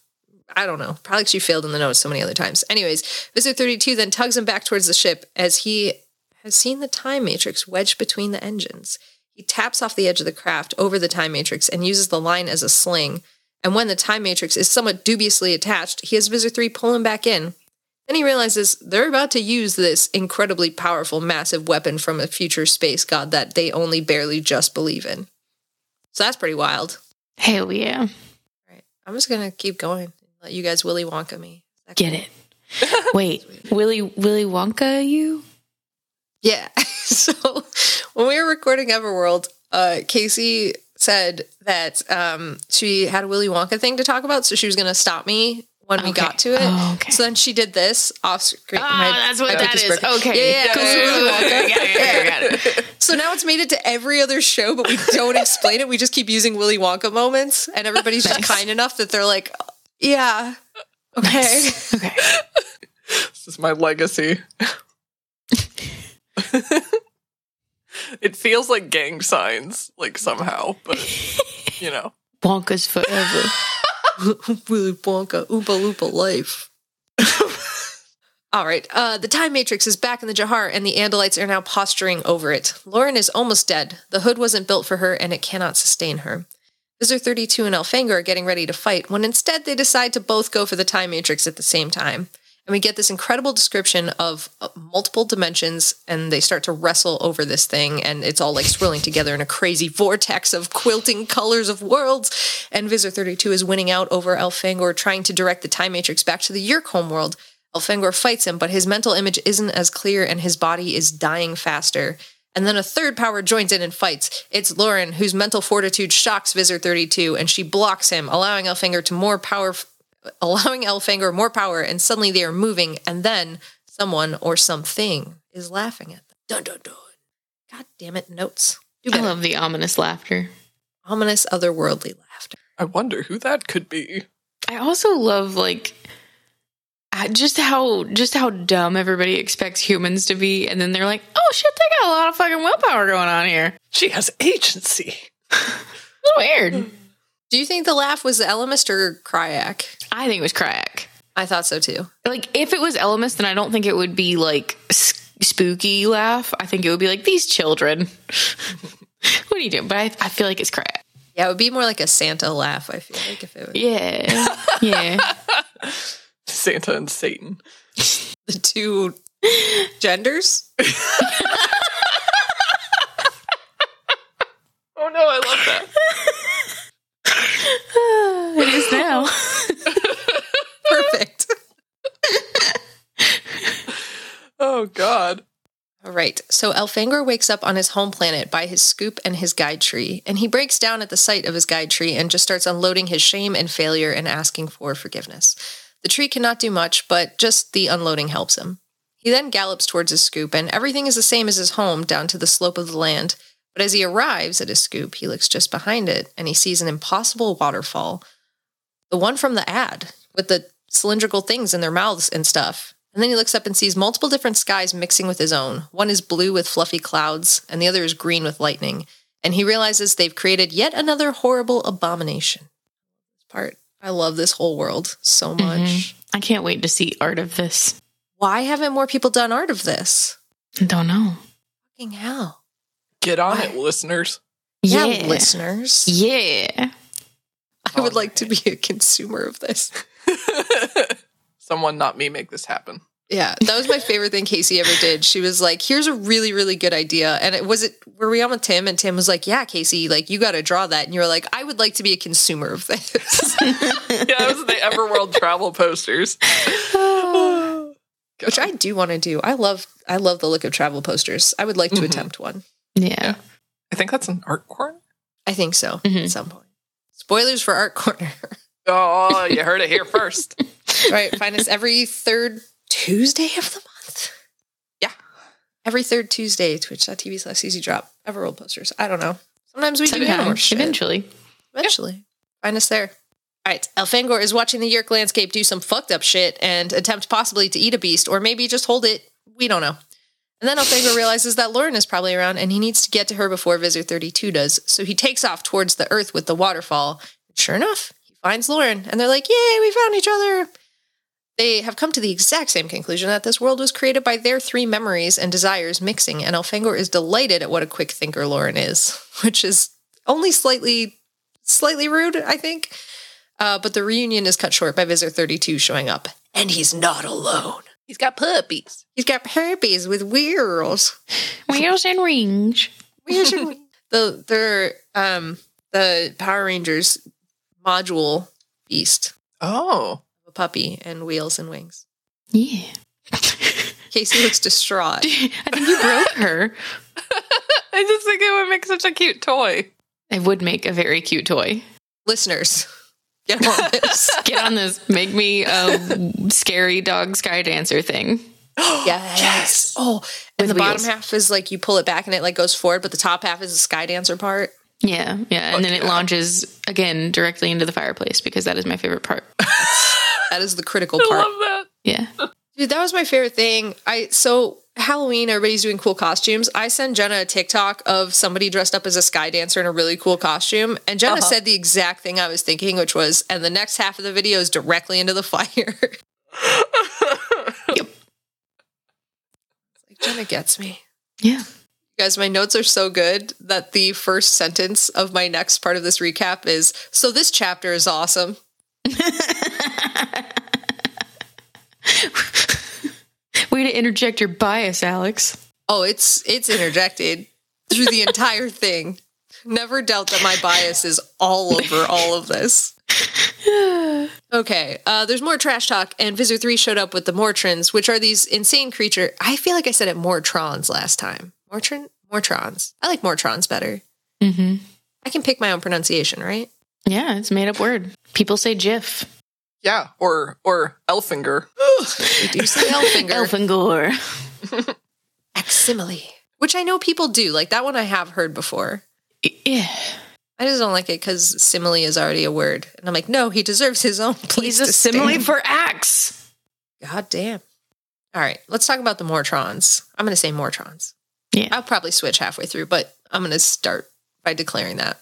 I don't know. Probably you failed in the notes so many other times. Anyways, Visser 32 then tugs him back towards the ship as he has seen the time matrix wedged between the engines. He taps off the edge of the craft over the time matrix and uses the line as a sling. And when the time matrix is somewhat dubiously attached, he has Visser 3 pull him back in. Then he realizes they're about to use this incredibly powerful, massive weapon from a future space god that they only barely just believe in. So that's pretty wild. Hell yeah. All right. I'm just going to keep going. Let you guys Willy Wonka me. Get cool? it. Wait, Willy Willy Wonka you? Yeah. so when we were recording Everworld, uh, Kaycie said that um, she had a Willy Wonka thing to talk about, so she was going to stop me when we got to it. Oh, okay. So then she did this off screen. Oh, My- that's what that is. that Picky's is. birthday. Okay. Yeah, yeah. Cool. It was Willy Wonka. Got it, got it, got it. So now it's made it to every other show, but we don't explain it. We just keep using Willy Wonka moments, and everybody's just Nice. kind enough that they're like, "Yeah, okay." Okay. This is my legacy. it feels like gang signs, like somehow, but you know. Wonka's forever. Willy Wonka, Oompa Loompa life. All right. Uh, the time matrix is back in the Jahar, and the Andalites are now posturing over it. Lauren is almost dead. The hood wasn't built for her, and it cannot sustain her. Visser 32 and Elfangor are getting ready to fight, when instead they decide to both go for the time matrix at the same time. And we get this incredible description of uh, multiple dimensions, and they start to wrestle over this thing, and it's all like swirling together in a crazy vortex of quilting colors of worlds. And Visser 32 is winning out over Elfangor, trying to direct the time matrix back to the Yeerk homeworld. Elfangor fights him, but his mental image isn't as clear, and his body is dying faster. And then a third power joins in and fights. It's Lauren, whose mental fortitude shocks Visser 32, and she blocks him, allowing Elfangor to more power, allowing Elfangor more power, and suddenly they are moving, and then someone or something is laughing at them. Dun dun dun. God damn it, notes. Do I love the ominous laughter. Ominous otherworldly laughter. I wonder who that could be. I also love like just how just how dumb everybody expects humans to be, and then they're like, "Oh shit, they got a lot of fucking willpower going on here." She has agency. A little weird. Do you think the laugh was the Ellimist or Crayak? I think it was Crayak. I thought so too. Like if it was Ellimist, then I don't think it would be like s- spooky laugh. I think it would be like these children. what are you doing? But I, I feel like it's Crayak. Yeah, it would be more like a Santa laugh, I feel like, if it was Yeah, yeah. Santa and Satan. the two genders. Oh no, I love that. it is now. Perfect. Oh god. All right. So Elfangor wakes up on his home planet by his scoop and his guide tree, and he breaks down at the sight of his guide tree and just starts unloading his shame and failure and asking for forgiveness. The tree cannot do much, but just the unloading helps him. He then gallops towards his scoop, and everything is the same as his home down to the slope of the land. But as he arrives at his scoop, he looks just behind it and he sees an impossible waterfall. The one from the ad with the cylindrical things in their mouths and stuff. And then he looks up and sees multiple different skies mixing with his own. One is blue with fluffy clouds, and the other is green with lightning. And he realizes they've created yet another horrible abomination. Part, I love this whole world so mm-hmm. much. I can't wait to see art of this. Why haven't more people done art of this? Don't know. Fucking hell. Get on Why? it, listeners. Yeah, Yeah, listeners. yeah. I would like to be a consumer of this. Someone, not me, make this happen. Yeah, that was my favorite thing Kaycie ever did. She was like, "Here's a really, really good idea," and it was it. Were we on with Tim? And Tim was like, "Yeah, Kaycie, like you got to draw that." And you were like, "I would like to be a consumer of this." Yeah, it was the Everworld travel posters. Which I do want to do. I love, I love the look of travel posters. I would like to Mhm. attempt one. Yeah. I think that's an art corner. I think so Mhm. at some point. Spoilers for Art Corner. Oh, you heard it here first. right, find us every third Tuesday of the month. Yeah. Every third Tuesday, twitch.tv slash easy drop. Ever Everworld posters. I don't know. Sometimes we do more shit. eventually. Eventually. Find us there. All right. Elfangor is watching the Yeerk landscape do some fucked up shit and attempt possibly to eat a beast or maybe just hold it. We don't know. And then Elfangor realizes that Lauren is probably around and he needs to get to her before Visser 32 does. So he takes off towards the earth with the waterfall. Sure enough, he finds Lauren and they're like, Yay, we found each other. They have come to the exact same conclusion that this world was created by their three memories and desires mixing, and Elfangor is delighted at what a quick thinker Lauren is, which is only slightly slightly rude, I think. Uh, but the reunion is cut short by Visser 32 showing up. And he's not alone. He's got puppies. He's got puppies with wheels. Wheels and rings. Wheels and wheels. the they're um the Power Rangers module beast. Oh, A puppy and wheels and wings. Yeah. Kaycie looks distraught. I think you broke her. I just think it would make such a cute toy. It would make a very cute toy. Listeners, get on this. Get on this. Make me a scary dog sky dancer thing. yes. yes. Oh, and With the bottom half is like you pull it back and it like goes forward, but the top half is the sky dancer part. Yeah, yeah. And oh, then it launches again directly into the fireplace because that is my favorite part. That is the critical I part. love that. Yeah. Dude, that was my favorite thing. I so Halloween, everybody's doing cool costumes. I send Jenna a TikTok of somebody dressed up as a sky dancer in a really cool costume. And Jenna Uh-huh. said the exact thing I was thinking, which was, and the next half of the video is directly into the fire. Yep. like, Jenna gets me. Yeah. Guys, my notes are so good that the first sentence of my next part of this recap is So this chapter is awesome. Way to interject your bias, Alex. Oh, it's it's interjected through the entire thing. Never doubt that my bias is all over all of this. Okay, uh, there's more trash talk, and Visser 3 showed up with the Mortrons, which are these insane creature. I feel like I said it Mortrons last time. Mortron? Mortrons. I like Mortrons better. Mm-hmm. I can pick my own pronunciation, right? Yeah, it's a made up word. People say GIF. yeah, or or Elfinger. We do say Elfinger. Elfingor. Facsimile. Which I know people do. Like that one I have heard before. Yeah. I just don't like it because simile is already a word. And I'm like, no, he deserves his own place He's a to simile stand. for axe. God damn. All right, let's talk about the Mortrons. I'm going to say Mortrons. Yeah. I'll probably switch halfway through, but I'm going to start by declaring that.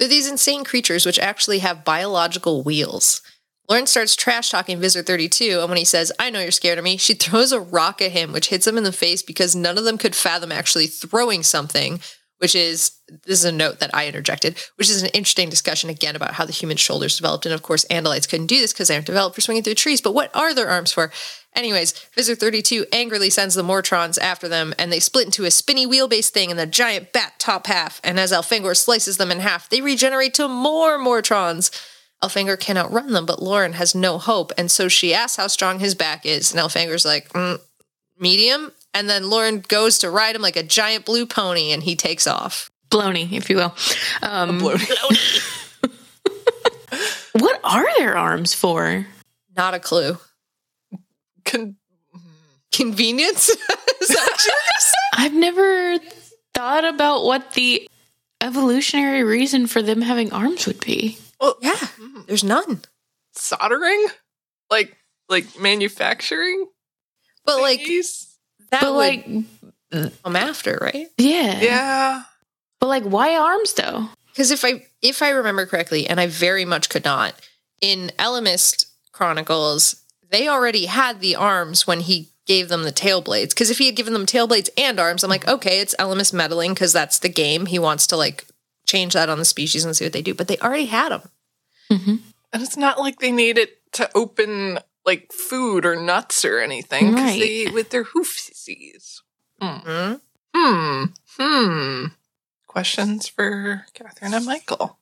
They're these insane creatures which actually have biological wheels. Lauren starts trash talking Visser 32, and when he says, I know you're scared of me, she throws a rock at him, which hits him in the face because none of them could fathom actually throwing something, which is, this is a note that I interjected, which is an interesting discussion again about how the human shoulders developed. And of course, Andalites couldn't do this because they aren't developed for swinging through trees, but what are their arms for? Anyways, Visser 32 angrily sends the Mortrons after them, and they split into a spinny wheelbase thing in the giant bat top half. And as Elfangor slices them in half, they regenerate to more Mortrons. Elfangor can outrun them, but Lauren has no hope, and so she asks how strong his back is. And Elfangor's like, mm, medium. And then Lauren goes to ride him like a giant blue pony, and he takes off. Blony, if you will. Um, Bloating. what are their arms for? Not a clue. Con- Convenience? is that what you were? I've never thought about what the evolutionary reason for them having arms would be. well, Yeah, mm-hmm. there's none. soldering, like like manufacturing. But like thingies? that But would like, come after, right? yeah. yeah, But like, why arms though? Because if I if I remember correctly, and I very much could not, in Ellimist Chronicles, they already had the arms when he gave them the tail blades. Because if he had given them tail blades and arms, I'm like, okay, it's Ellimist meddling because that's the game. He wants to like change that on the species and see what they do. But they already had them. and it's not like they need it to open like food or nuts or anything because Right. they eat with their hoofsies. Hmm? Hmm. Hmm. Questions for Katherine and Michael.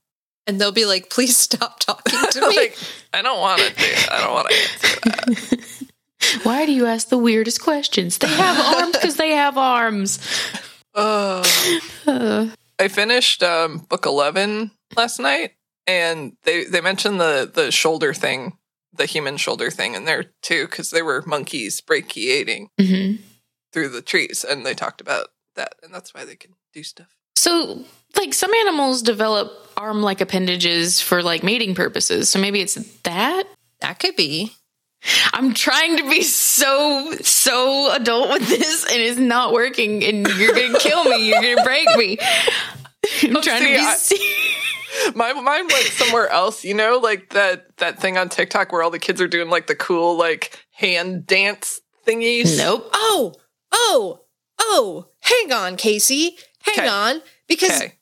And they'll be like, please stop talking to me. like, I don't want to do. I don't want to answer that. Why do you ask the weirdest questions? They have arms because they have arms. Uh, Uh, I finished um, book eleven last night, and they they mentioned the the shoulder thing, the human shoulder thing, in there too, because they were monkeys brachiating mhm. through the trees, and they talked about that, and that's why they can do stuff. So, like, some animals develop arm like appendages for like mating purposes. So maybe it's that. that could be. I'm trying to be so so adult with this, and it's not working. And you're gonna kill me. You're gonna break me. I'm trying to be. My mind went somewhere else, you know, like that that thing on TikTok where all the kids are doing like the cool like hand dance thingies. nope. Oh, oh, oh, hang on, Kaycie. Hang 'Kay. on. Because Okay.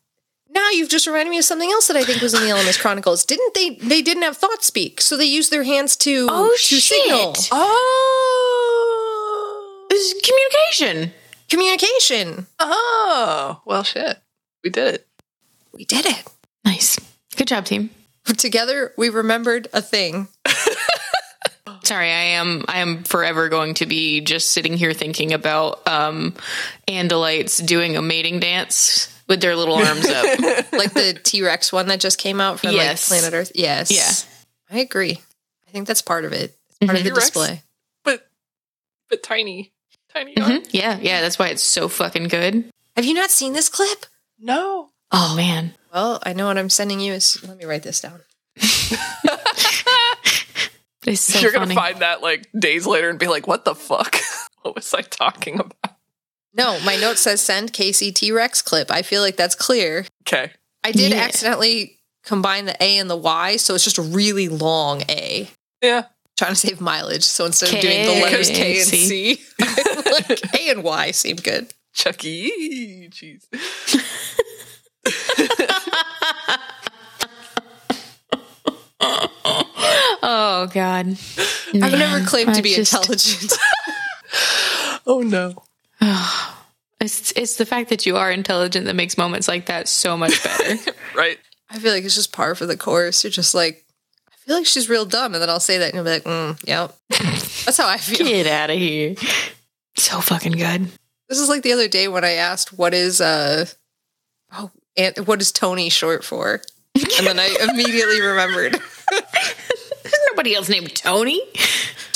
Now you've just reminded me of something else that I think was in the Ellimist Chronicles. Didn't they they didn't have thought speak, so they used their hands to Oh, to shit. signal. Oh. This is communication. Communication. Oh. Well shit. We did it. We did it. Nice. Good job, team. Together we remembered a thing. Sorry, I am I am forever going to be just sitting here thinking about um Andalites doing a mating dance with their little arms up. Like the T Rex one that just came out from Yes. like Planet Earth. Yes. Yeah. I agree. I think that's part of it. It's part of the T-Rex? display. But but tiny. Tiny Mhm. arms. Yeah, yeah, that's why it's so fucking good. Have you not seen this clip? No. Oh man. Well, I know what I'm sending you is let me write this down. So You're funny. gonna find that like days later and be like, what the fuck? what was I talking about? No, my note says send Kaycie T Rex clip. I feel like that's clear. Okay. I did Yeah. accidentally combine the A and the Y, so it's just a really long A. Yeah. Trying to save mileage. So instead K, of doing the letters K and C. C, I'm like A and Y seem good. Chucky. Cheese. Oh God. I've never claimed to be just- intelligent. Oh no. It's it's the fact that you are intelligent that makes moments like that so much better. Right. I feel like it's just par for the course. You're just like, I feel like she's real dumb, and then I'll say that, and you'll be like, mm, yep. That's how I feel. Get out of here. So fucking good. This is like the other day when I asked, "What is uh, oh, and what is Tony short for?" And then I immediately remembered There's nobody else named Tony.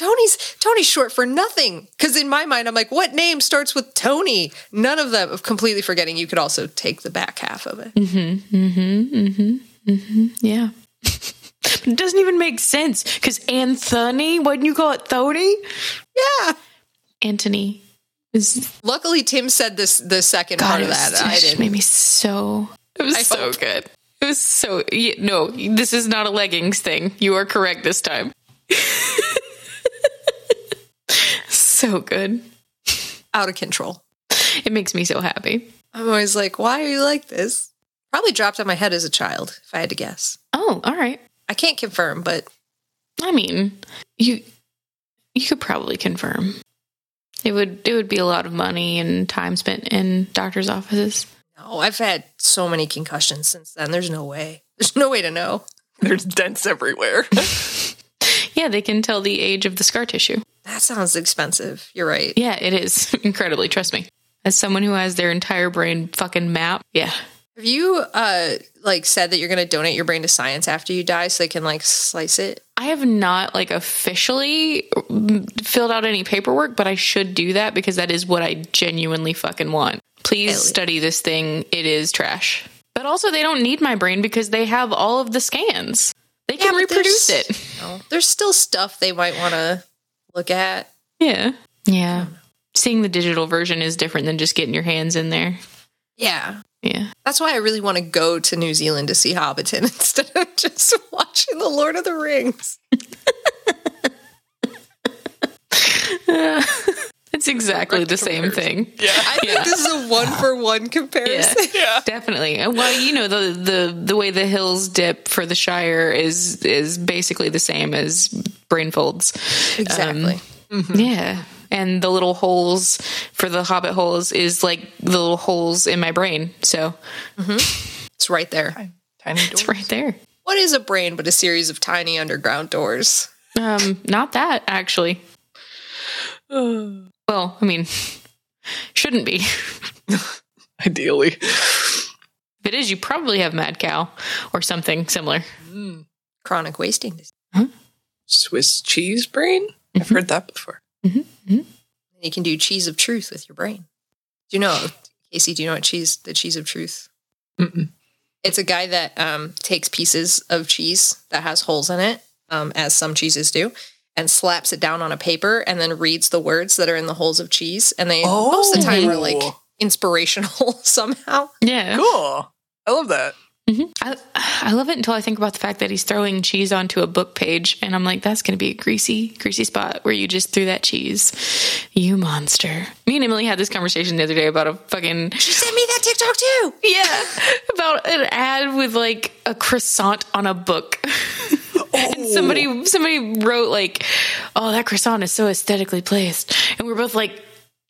Tony's Tony's short for nothing. Because in my mind, I'm like, what name starts with Tony? None of them. Of completely forgetting, you could also take the back half of it. Mm-hmm, mm-hmm, mm-hmm, yeah. it doesn't even make sense because Anthony, why didn't you call it Tony? Yeah. Anthony is Luckily, Tim said this the second God, part of that. it I just didn't. made me so. It was I so hope. good. It was so. Yeah, no, this is not a leggings thing. You are correct this time. so good. Out of control. It makes me so happy. I'm always like, why are you like this? Probably dropped on my head as a child, if I had to guess. Oh, all right. I can't confirm, but I mean, you you could probably confirm. It would it would be a lot of money and time spent in doctors' offices. no, I've had so many concussions since then. There's no way. There's no way to know. There's dents everywhere. Yeah, they can tell the age of the scar tissue. That sounds expensive. You're right. Yeah, it is incredibly. Trust me. As someone who has their entire brain fucking map, yeah, Have you uh like said that you're gonna donate your brain to science after you die so they can like slice it? I have not like officially mm, filled out any paperwork, but I should do that because that is what I genuinely fucking want. Please study this thing. It is trash. But also, they don't need my brain because they have all of the scans. They can reproduce it. No. There's still stuff they might want to look at. Yeah. Yeah. Seeing the digital version is different than just getting your hands in there. Yeah. Yeah. That's why I really want to go to New Zealand to see Hobbiton instead of just watching The Lord of the Rings. It's exactly the same thing. yeah. I think Yeah. this is a one for one comparison. Yeah. Definitely. And Well, you know the the the way the hills dip for the Shire is is basically the same as brain folds. Exactly. Um, mm-hmm. Yeah. And the little holes for the hobbit holes is like the little holes in my brain. So mm-hmm. it's right there. Tiny it's right there. What is a brain but a series of tiny underground doors? Um, not that actually. Well, I mean, shouldn't be. Ideally. If it is, you probably have mad cow or something similar. Chronic wasting. disease. Swiss cheese brain? I've heard that before. You can do cheese of truth with your brain. Do you know, Kaycie? Do you know what cheese? The cheese of truth. Mm-mm. It's a guy that um, takes pieces of cheese that has holes in it, um, as some cheeses do, and slaps it down on a paper, and then reads the words that are in the holes of cheese. And they most of the time are like Oh. inspirational somehow. Yeah. Cool. I love that. Mm-hmm. I, I love it until I think about the fact that he's throwing cheese onto a book page, and I'm like, that's going to be a greasy, greasy spot where you just threw that cheese. You monster. Me and Emily had this conversation the other day about a fucking She sent me that TikTok too. yeah about an ad with like a croissant on a book. and somebody somebody wrote like, "Oh, that croissant is so aesthetically placed," and we're both like.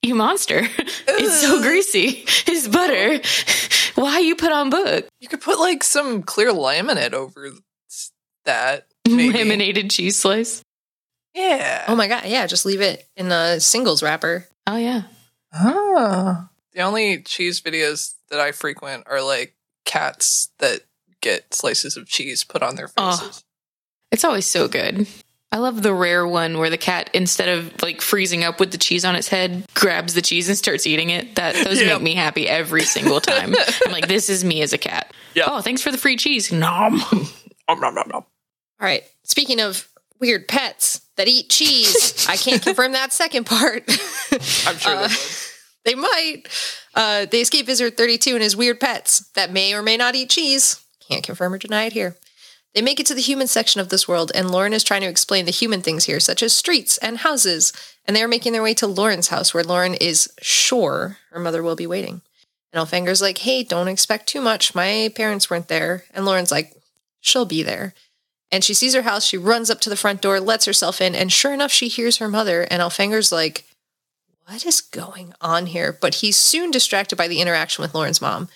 You monster. It's so greasy. It's butter. Why you put on book? You could put like some clear laminate over that. Maybe. Laminated cheese slice. Yeah. Oh my god! Yeah, just leave it in a singles wrapper. Oh yeah. Ah. The only cheese videos that I frequent are like cats that get slices of cheese put on their Oh. faces. It's always so good. I love the rare one where the cat, instead of like freezing up with the cheese on its head, grabs the cheese and starts eating it. That those Yeah. make me happy every single time. I'm like, this is me as a cat. Yeah. Oh, thanks for the free cheese. Nom. Om nom nom nom. All right. Speaking of weird pets that eat cheese, I can't confirm that second part. I'm sure Uh, that. They might. Uh, they escape Visser 32 and his weird pets that may or may not eat cheese. Can't confirm or deny it here. They make it to the human section of this world, and Lauren is trying to explain the human things here, such as streets and houses. And they are making their way to Lauren's house, where Lauren is sure her mother will be waiting. And Elfangor's like, hey, don't expect too much. My parents weren't there. And Lauren's like, she'll be there. And she sees her house. She runs up to the front door, lets herself in, and sure enough, she hears her mother. And Elfangor's like, what is going on here? But he's soon distracted by the interaction with Lauren's mom.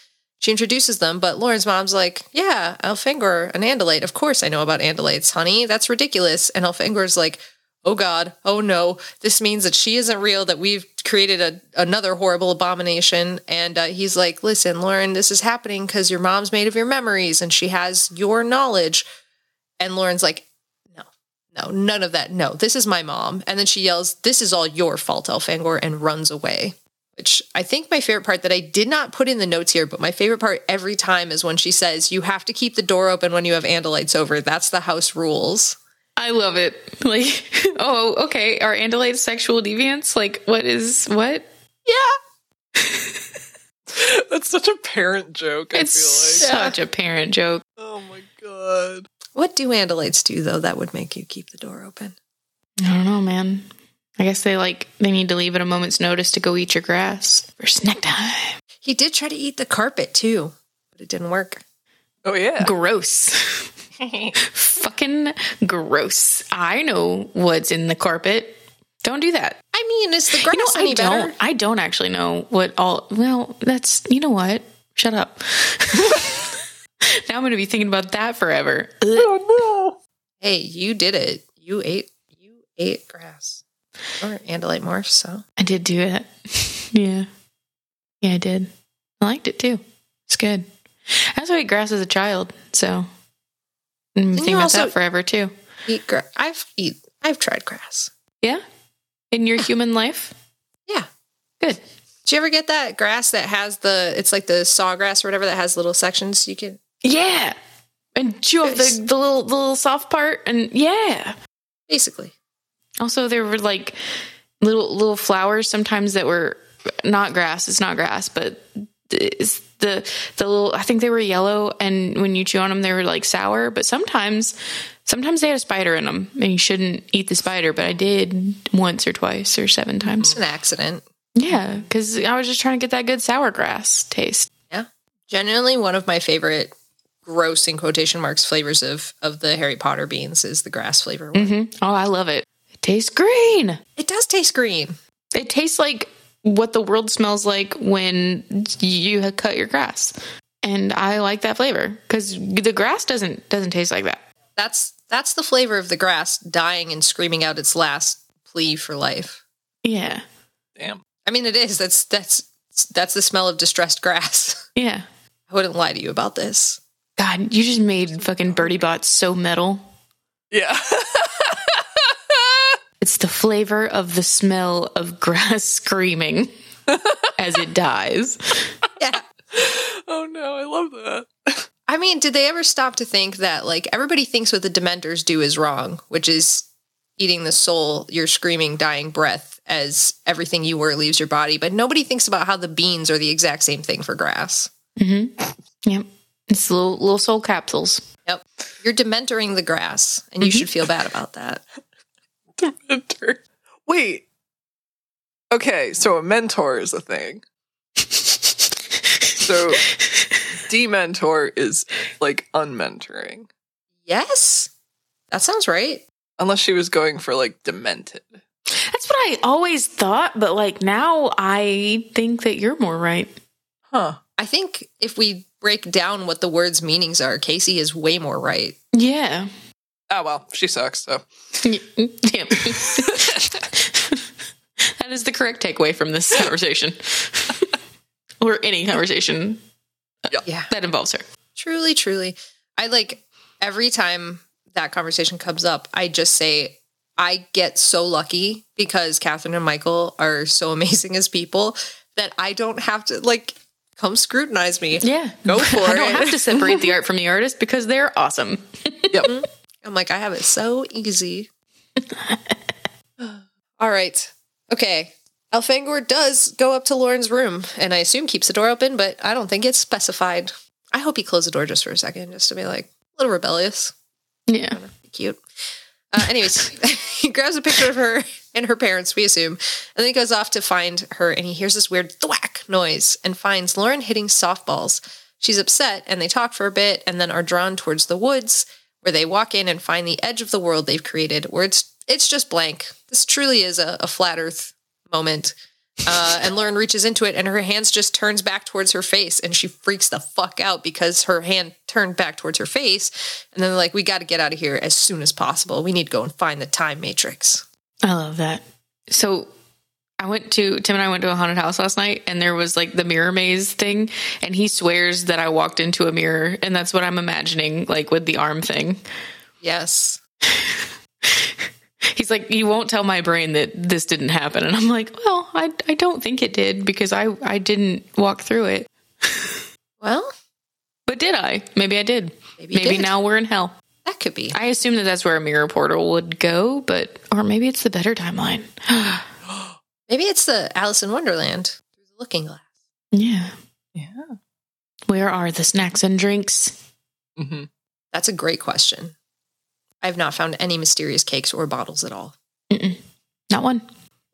She introduces them, but Lauren's mom's like, Yeah, Elfangor, an Andalite. Of course I know about Andalites, honey. That's ridiculous. And Elfangor's like, Oh God, oh no. This means that she isn't real, that we've created a, another horrible abomination. And uh, he's like, Listen, Lauren, this is happening because your mom's made of your memories and she has your knowledge. And Lauren's like, No, no, none of that. No, this is my mom. And then she yells, This is all your fault, Elfangor, and runs away which I think my favorite part that I did not put in the notes here, but my favorite part every time is when she says, You have to keep the door open when you have Andalites over. That's the house rules. I love it. Like, oh, okay. Are Andalites sexual deviants? Like, what is what? Yeah. That's such a parent joke, I It's feel like. such a parent joke. Oh my god. What do Andalites do, though, that would make you keep the door open? I don't know, man. I guess they like they need to leave at a moment's notice to go eat your grass for snack time. He did try to eat the carpet, too, but it didn't work. Oh yeah. Gross. Fucking gross. I know what's in the carpet. Don't do that. I mean, is the grass You know, any I better? don't. I don't actually know what all. Well, that's you know what. Shut up. now I'm going to be thinking about that forever. Ugh. Oh Hey, you did it. You ate. You ate grass. Or Andalite morphs, so. I did do it. yeah, yeah, I did. I liked it too. It's good. I also ate grass as a child, so I'm thinking about that forever too. Eat grass. I've eat. I've tried grass. Yeah, in your human life, Yeah. good. Did you ever get that grass that has the? It's like the sawgrass or whatever that has little sections you can. Yeah, and chew off the the little the little soft part, and yeah. Basically, Also, there were like little little flowers sometimes that were not grass. It's not grass, but it's the the little. I think they were yellow, and when you chew on them, they were like sour. But sometimes, sometimes they had a spider in them, and you shouldn't eat the spider. But I did once or twice or seven times. it's an accident. Yeah, because I was just trying to get that good sour grass taste. Yeah, genuinely one of my favorite gross in quotation marks flavors of of the Harry Potter beans is the grass flavor one. hmm Oh, I love it. It tastes green. It does taste green. It tastes like what the world smells like when you had cut your grass. And I like that flavor because the grass doesn't doesn't taste like that. That's that's the flavor of the grass dying and screaming out its last plea for life. Yeah, Damn. I mean, it is. That's that's that's the smell of distressed grass. yeah. I wouldn't lie to you about this. God, you just made fucking Bertie Bott so metal. Yeah. It's the flavor of the smell of grass screaming as it dies. Yeah. oh no, I love that. I mean, did they ever stop to think that like everybody thinks what the Dementors do is wrong, which is eating the soul, your screaming, dying breath as everything you were leaves your body, but nobody thinks about how the beans are the exact same thing for grass. Mhm. Yep. It's little little soul capsules. Yep. You're dementoring the grass, and you should feel bad about that. Dementor. Wait. Okay, so a mentor is a thing. So dementor is like unmentoring. Yes. That sounds right. Unless she was going for like demented. That's what I always thought, but like now I think that you're more right. Huh. I think if we break down what the words' meanings are, Kaycie is way more right. Yeah. Oh well, she sucks, so Yep. that is the correct takeaway from this conversation. or any conversation Yeah. that involves her. Truly, truly. I like every time that conversation comes up, I just say, I get so lucky because Katherine and Michael are so amazing as people that I don't have to like come scrutinize me. Yeah. Go for I don't have to separate the art from the artist because they're awesome. Yep. Mm-hmm. I'm like, I have it so easy. All right. Okay. Elfangor does go up to Lauren's room and I assume keeps the door open, but I don't think it's specified. I hope he closed the door just for a second, just to be like a little rebellious. Yeah. Cute. Uh, anyways, he grabs a picture of her and her parents, we assume, and then he goes off to find her and he hears this weird thwack noise and finds Lauren hitting softballs. She's upset and they talk for a bit and then are drawn towards the woods where they walk in and find the edge of the world they've created where it's it's just blank. This truly is a, a flat earth moment. Uh, and Lauren reaches into it and her hands just turns back towards her face and she freaks the fuck out because her hand turned back towards her face. And then they're like, we got to get out of here as soon as possible. We need to go and find the time matrix. I love that. So I went to Tim and I went to a haunted house last night and there was like the mirror maze thing and he swears that I walked into a mirror and that's what I'm imagining like with the arm thing. Yes. He's like, you won't tell my brain that this didn't happen. And I'm like, well, I, I don't think it did because I, I didn't walk through it. Well, But did I? Maybe I did. Maybe maybe did. now we're in hell. that could be. I assume that that's where a mirror portal would go, but, or maybe it's the better timeline. Maybe it's the Alice in Wonderland through the looking glass. yeah. Yeah. Where are the snacks and drinks? hmm That's a great question. I have not found any mysterious cakes or bottles at all. Not one.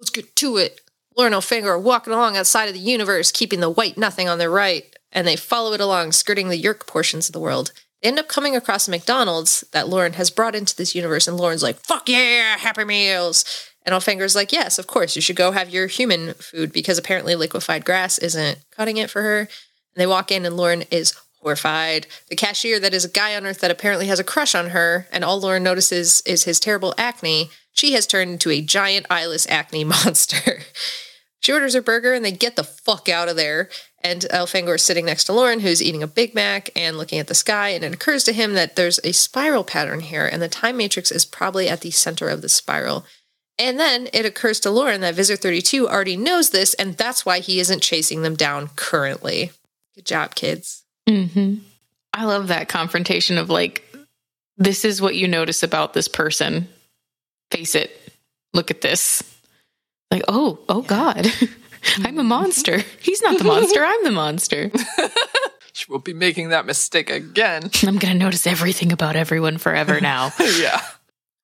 Let's get to it. Lauren Elfangor are walking along outside of the universe, keeping the white nothing on their right, and they follow it along, skirting the Yeerk portions of the world. They end up coming across a McDonald's that Lauren has brought into this universe, and Lauren's like, fuck yeah, Happy Meals. And Elfangor's like, yes, of course, you should go have your human food because apparently liquefied grass isn't cutting it for her. And they walk in, and Lauren is horrified. The cashier, that is a guy on Earth that apparently has a crush on her, and all Lauren notices is his terrible acne. She has turned into a giant eyeless acne monster. she orders her burger, and they get the fuck out of there. And Elfangor is sitting next to Lauren, who's eating a Big Mac and looking at the sky. And it occurs to him that there's a spiral pattern here, and the time matrix is probably at the center of the spiral. And then it occurs to Lauren that Visser 32 already knows this, and that's why he isn't chasing them down currently. Good job, kids. hmm I love that confrontation of like, this is what you notice about this person. Face it. Look at this. Like, oh, oh God, I'm a monster. He's not the monster. I'm the monster. She won't be making that mistake again. I'm going to notice everything about everyone forever now. yeah.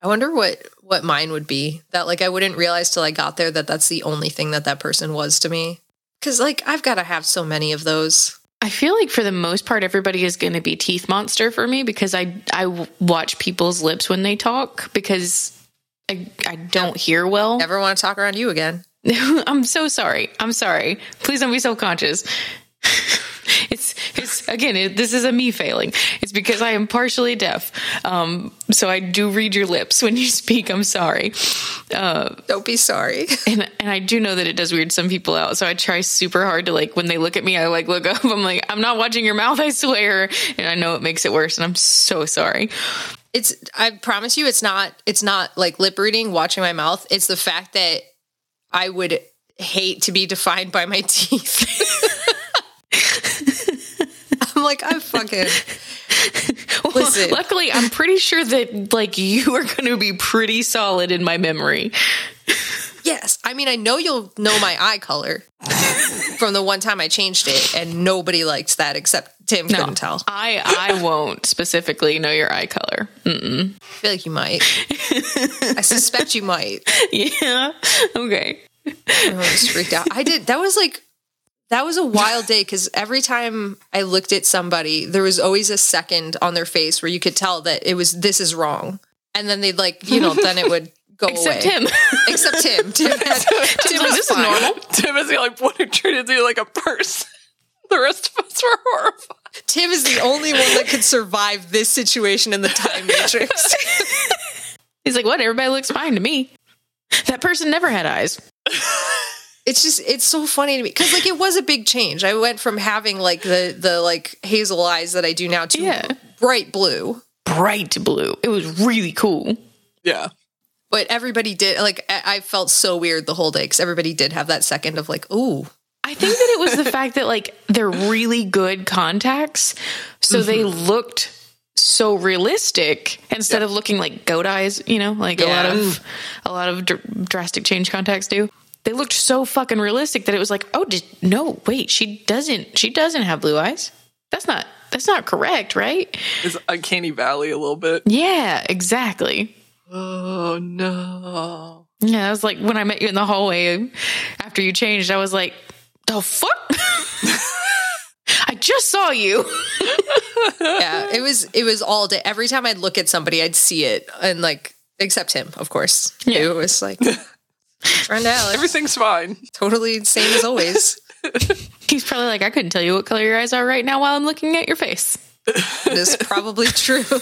I wonder what what mine would be. That like I wouldn't realize till I got there that that's the only thing that that person was to me. Because like I've got to have so many of those. I feel like for the most part, everybody is going to be teeth monster for me because I I watch people's lips when they talk because I I don't hear well. Never want to talk around you again. I'm so sorry. I'm sorry. Please don't be self conscious. it's it's again. It, this is a me failing. It's because I am partially deaf. Um, so I do read your lips when you speak. I'm sorry. Uh, Don't be sorry. and and I do know that it does weird some people out. So I try super hard to like when they look at me, I like look up. I'm like, I'm not watching your mouth. I swear. And I know it makes it worse. And I'm so sorry. It's I promise you it's not it's not like lip reading, watching my mouth. It's the fact that I would hate to be defined by my teeth. I'm like, I fucking Listen. Luckily, I'm pretty sure that like you are going to be pretty solid in my memory. Yes. I mean, I know you'll know my eye color from the one time I changed it, and nobody liked that except Tim couldn't tell. I I won't specifically know your eye color. Mm-mm. I feel like you might. I suspect you might. Yeah. Okay. I was freaked out. I did. That was like, that was a wild day because every time I looked at somebody, there was always a second on their face where you could tell that it was, this is wrong. And then they'd like, you know, then it would go Except away. him. Except Tim. Tim, had, Tim like, was "This is fine. normal." Tim is the only one who treated you like a person. The rest of us were horrified. Tim is the only one that could survive this situation in the time matrix. He's like, what? Everybody looks fine to me. That person never had eyes. It's just it's so funny to me because like it was a big change. I went from having like the the like hazel eyes that I do now to Yeah. bright blue. Bright blue. It was really cool. Yeah. But everybody did like I I felt so weird the whole day because everybody did have that second of like, ooh, I think that it was the fact that like they're really good contacts, so they mm-hmm. looked so realistic instead of looking like goat eyes. You know, like a lot of a lot of dr- drastic change contacts do. They looked so fucking realistic that it was like, oh, did, no, wait, she doesn't, she doesn't have blue eyes. That's not, that's not correct, right? It's uncanny valley a little bit. Yeah, exactly. Oh no. Yeah, I was like when I met you in the hallway after you changed, I was like, the fuck? I just saw you. yeah, it was it was all day. Every time I'd look at somebody, I'd see it, and like, except him, of course. Yeah. It was like, friend Alex, Everything's fine. totally same as always. He's probably like, I couldn't tell you what color your eyes are right now while I'm looking at your face. It is probably true.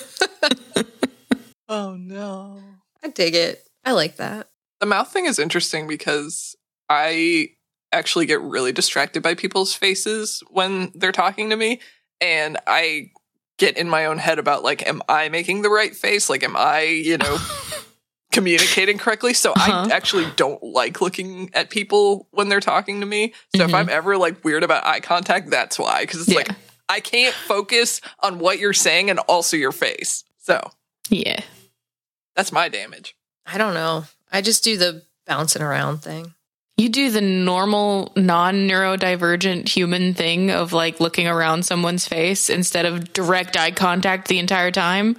Oh no. I dig it. I like that. The mouth thing is interesting because I actually get really distracted by people's faces when they're talking to me. And I get in my own head about like, am I making the right face? Like, am I, you know, communicating correctly? So Uh-huh. I actually don't like looking at people when they're talking to me. So if Mhm. I'm ever like weird about eye contact, that's why. Because it's like I can't focus on what you're saying and also your face. So Yeah. that's my damage. I don't know. I just do the bouncing around thing. You do the normal non neurodivergent human thing of like looking around someone's face instead of direct eye contact the entire time.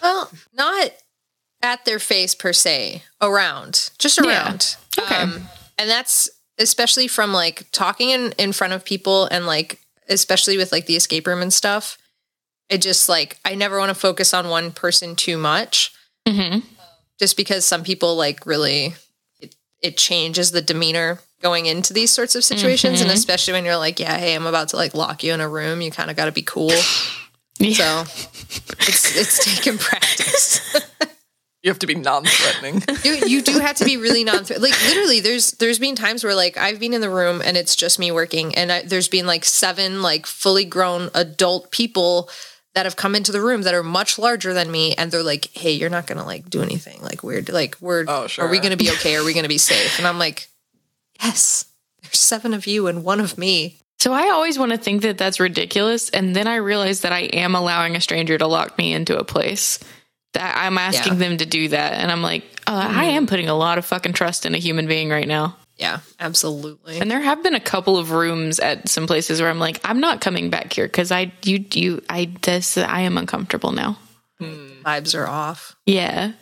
Well, not at their face per se, around, just Yeah. around. Okay. and that's especially from like talking in, in front of people and like, especially with like the escape room and stuff. It just like, I never want to focus on one person too much hmm just because some people like really, it, it changes the demeanor going into these sorts of situations. And Mhm. especially when you're like, yeah, hey, I'm about to like lock you in a room, you kind of got to be cool. Yeah. So it's, it's taken practice. You have to be non-threatening. you, you do have to be really non threatening. like literally there's there's been times where like I've been in the room and it's just me working and I, there's been like seven like fully grown adult people that have come into the room that are much larger than me and they're like hey you're not gonna like do anything like weird like we're Oh, sure. are we gonna be okay are we gonna be safe and I'm like yes there's seven of you and one of me So I always want to think that that's ridiculous. And then I realize that I am allowing a stranger to lock me into a place. That I'm asking Yeah. them to do that. And I'm like, uh, I am putting a lot of fucking trust in a human being right now. yeah absolutely And there have been a couple of rooms at some places where I'm like, I'm not coming back here because I, you, you, I, this, I am uncomfortable now. vibes are off Yeah.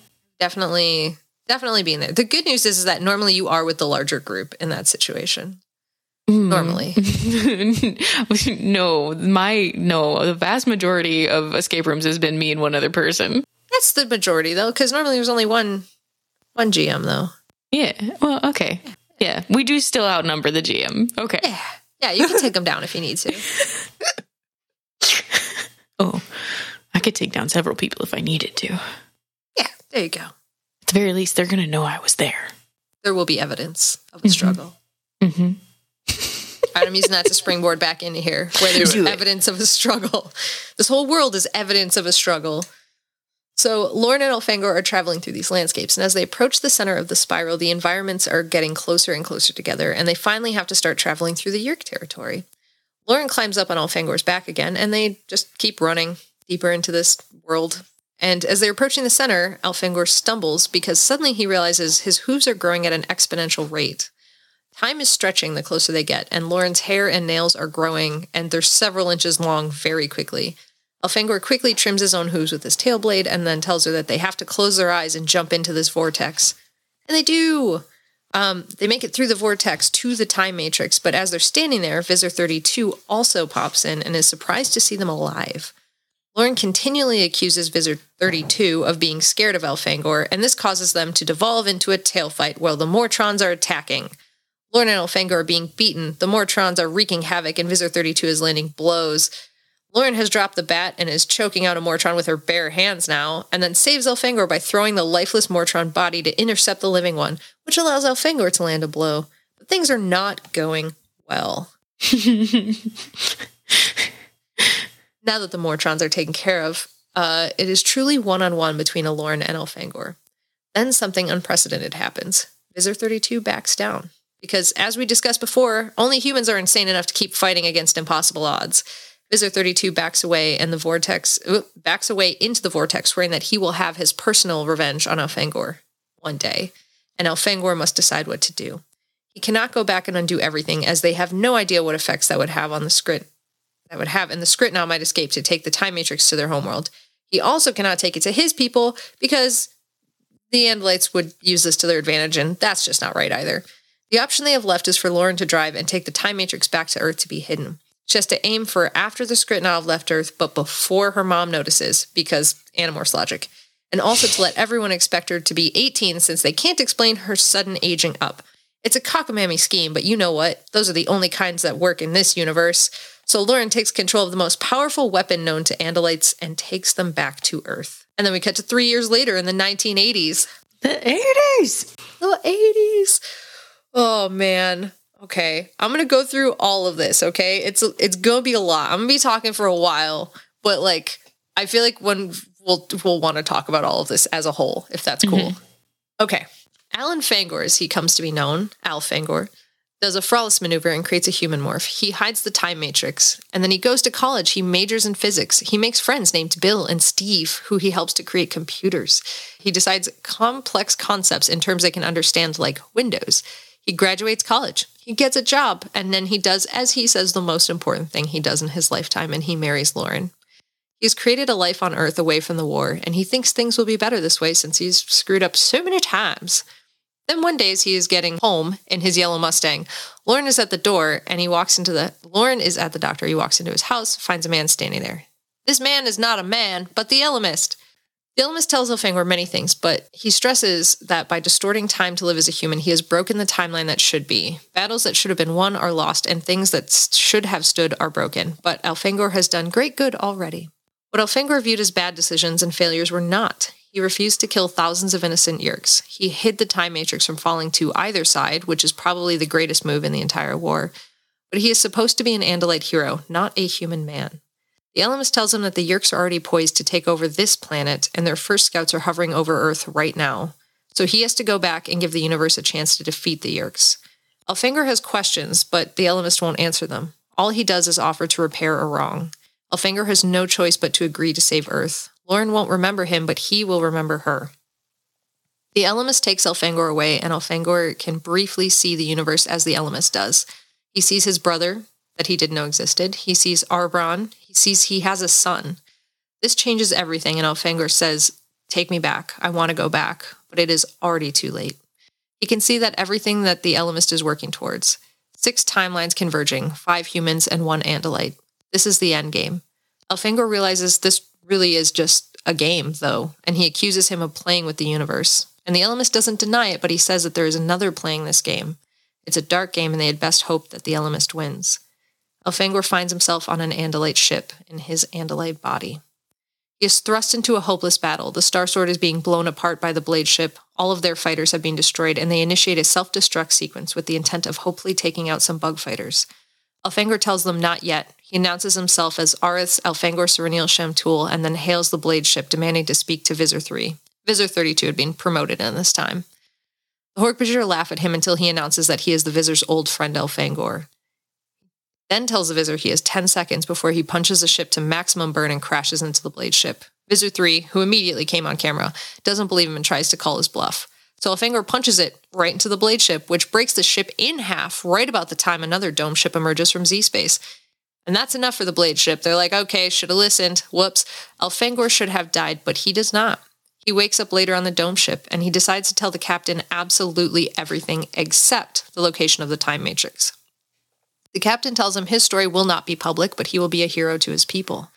definitely definitely being there the good news is, is that normally you are with the larger group in that situation Mm. normally no, my, no, the vast majority of escape rooms has been me and one other person. That's the majority though, because normally there's only one one GM though. Yeah. Well, okay. Yeah. We do still outnumber the GM. Okay. Yeah, yeah, you can take them down if you need to. Oh, I could take down several people if I needed to. Yeah, there you go. At the very least, they're going to know I was there. There will be evidence of a struggle. Mm-hmm. All right, I'm using that to springboard back into here, where there's Do it. evidence of a struggle. This whole world is evidence of a struggle. So, Lauren and Elfangor are traveling through these landscapes, and as they approach the center of the spiral, the environments are getting closer and closer together, and they finally have to start traveling through the Yeerk territory. Lauren climbs up on Elfangor's back again, and they just keep running deeper into this world. And as they're approaching the center, Elfangor stumbles because suddenly he realizes his hooves are growing at an exponential rate. Time is stretching the closer they get, and Lauren's hair and nails are growing, and they're several inches long very quickly. Elfangor quickly trims his own hooves with his tail blade and then tells her that they have to close their eyes and jump into this vortex. And they do! Um, they make it through the vortex to the time matrix, but as they're standing there, Visser 32 also pops in and is surprised to see them alive. Lauren continually accuses Visser 32 of being scared of Elfangor, and this causes them to devolve into a tail fight while the Mortrons are attacking. Lauren and Elfangor are being beaten, the Mortrons are wreaking havoc, and Visser 32 is landing blows. Lauren has dropped the bat and is choking out a Mortron with her bare hands now, and then saves Elfangor by throwing the lifeless Mortron body to intercept the living one, which allows Elfangor to land a blow. But things are not going well. now that the Mortrons are taken care of, uh, it is truly one on one between Alloran and Elfangor. Then something unprecedented happens. Visser 32 backs down. Because, as we discussed before, only humans are insane enough to keep fighting against impossible odds. Visser 32 backs away and the vortex backs away into the vortex, swearing that he will have his personal revenge on Elfangor one day, and Elfangor must decide what to do. He cannot go back and undo everything, as they have no idea what effects that would have on the script that would have, and the Skrit Na might escape to take the time matrix to their homeworld. He also cannot take it to his people because the Andalites would use this to their advantage, and that's just not right either. The option they have left is for Lauren to drive and take the time matrix back to Earth to be hidden. She has to aim for after the Skrit Na have left Earth, but before her mom notices, because Animorphs logic. And also to let everyone expect her to be 18 since they can't explain her sudden aging up. It's a cockamamie scheme, but you know what? Those are the only kinds that work in this universe. So Lauren takes control of the most powerful weapon known to Andalites and takes them back to Earth. And then we cut to three years later in the 1980s. The 80s. The 80s. Oh man. Okay. I'm to go through all of this, okay? It's it's to be a lot. I'm to be talking for a while, but like I feel like when we'll we'll want to talk about all of this as a whole if that's cool. Mm-hmm. Okay. Alan Fangor, as he comes to be known, Al Fangor, does a Frolis maneuver and creates a human morph. He hides the time matrix, and then he goes to college. He majors in physics. He makes friends named Bill and Steve, who he helps to create computers. He decides complex concepts in terms they can understand, like Windows. He graduates college. He gets a job, and then he does, as he says, the most important thing he does in his lifetime, and he marries Lauren. He's created a life on Earth away from the war, and he thinks things will be better this way since he's screwed up so many times. Then one day as he is getting home in his yellow Mustang, Lauren is at the door and he walks into the Lauren is at the doctor. He walks into his house, finds a man standing there. This man is not a man, but the Ellimist. The Ellimist tells Elfangor many things, but he stresses that by distorting time to live as a human, he has broken the timeline that should be. Battles that should have been won are lost, and things that should have stood are broken. But Elfangor has done great good already. What Elfangor viewed as bad decisions and failures were not. He refused to kill thousands of innocent Yeerks. He hid the time matrix from falling to either side, which is probably the greatest move in the entire war. But he is supposed to be an Andalite hero, not a human man. The Ellimist tells him that the Yeerks are already poised to take over this planet, and their first scouts are hovering over Earth right now. So he has to go back and give the universe a chance to defeat the Yeerks. Elfangor has questions, but the Ellimist won't answer them. All he does is offer to repair a wrong. Elfangor has no choice but to agree to save Earth. Lauren won't remember him, but he will remember her. The Ellimist takes Elfangor away, and Elfangor can briefly see the universe as the Ellimist does. He sees his brother that he didn't know existed. He sees Arbron. He sees he has a son. This changes everything, and Elfangor says, Take me back. I want to go back. But it is already too late. He can see that everything that the Ellimist is working towards six timelines converging, five humans and one Andalite. This is the end game. Elfangor realizes this really is just a game, though, and he accuses him of playing with the universe. And the Ellimist doesn't deny it, but he says that there is another playing this game. It's a dark game, and they had best hope that the Ellimist wins. Elfangor finds himself on an Andalite ship in his Andalite body. He is thrust into a hopeless battle. The Star Sword is being blown apart by the Blade ship. All of their fighters have been destroyed, and they initiate a self destruct sequence with the intent of hopefully taking out some bug fighters. Elfangor tells them not yet. He announces himself as Arith's Elfangor Sirinial Shamtul and then hails the Blade ship, demanding to speak to Visser 3. Visser 32 had been promoted in this time. The Hork-Bajir laugh at him until he announces that he is the Visser's old friend Elfangor. Then tells the Visser he has 10 seconds before he punches the ship to maximum burn and crashes into the Blade ship. Visser 3, who immediately came on camera, doesn't believe him and tries to call his bluff. So Elfangor punches it right into the blade ship, which breaks the ship in half right about the time another dome ship emerges from Z space. And that's enough for the blade ship. They're like, okay, should have listened. Whoops. Elfangor should have died, but he does not. He wakes up later on the dome ship and he decides to tell the captain absolutely everything except the location of the time matrix. The captain tells him his story will not be public, but he will be a hero to his people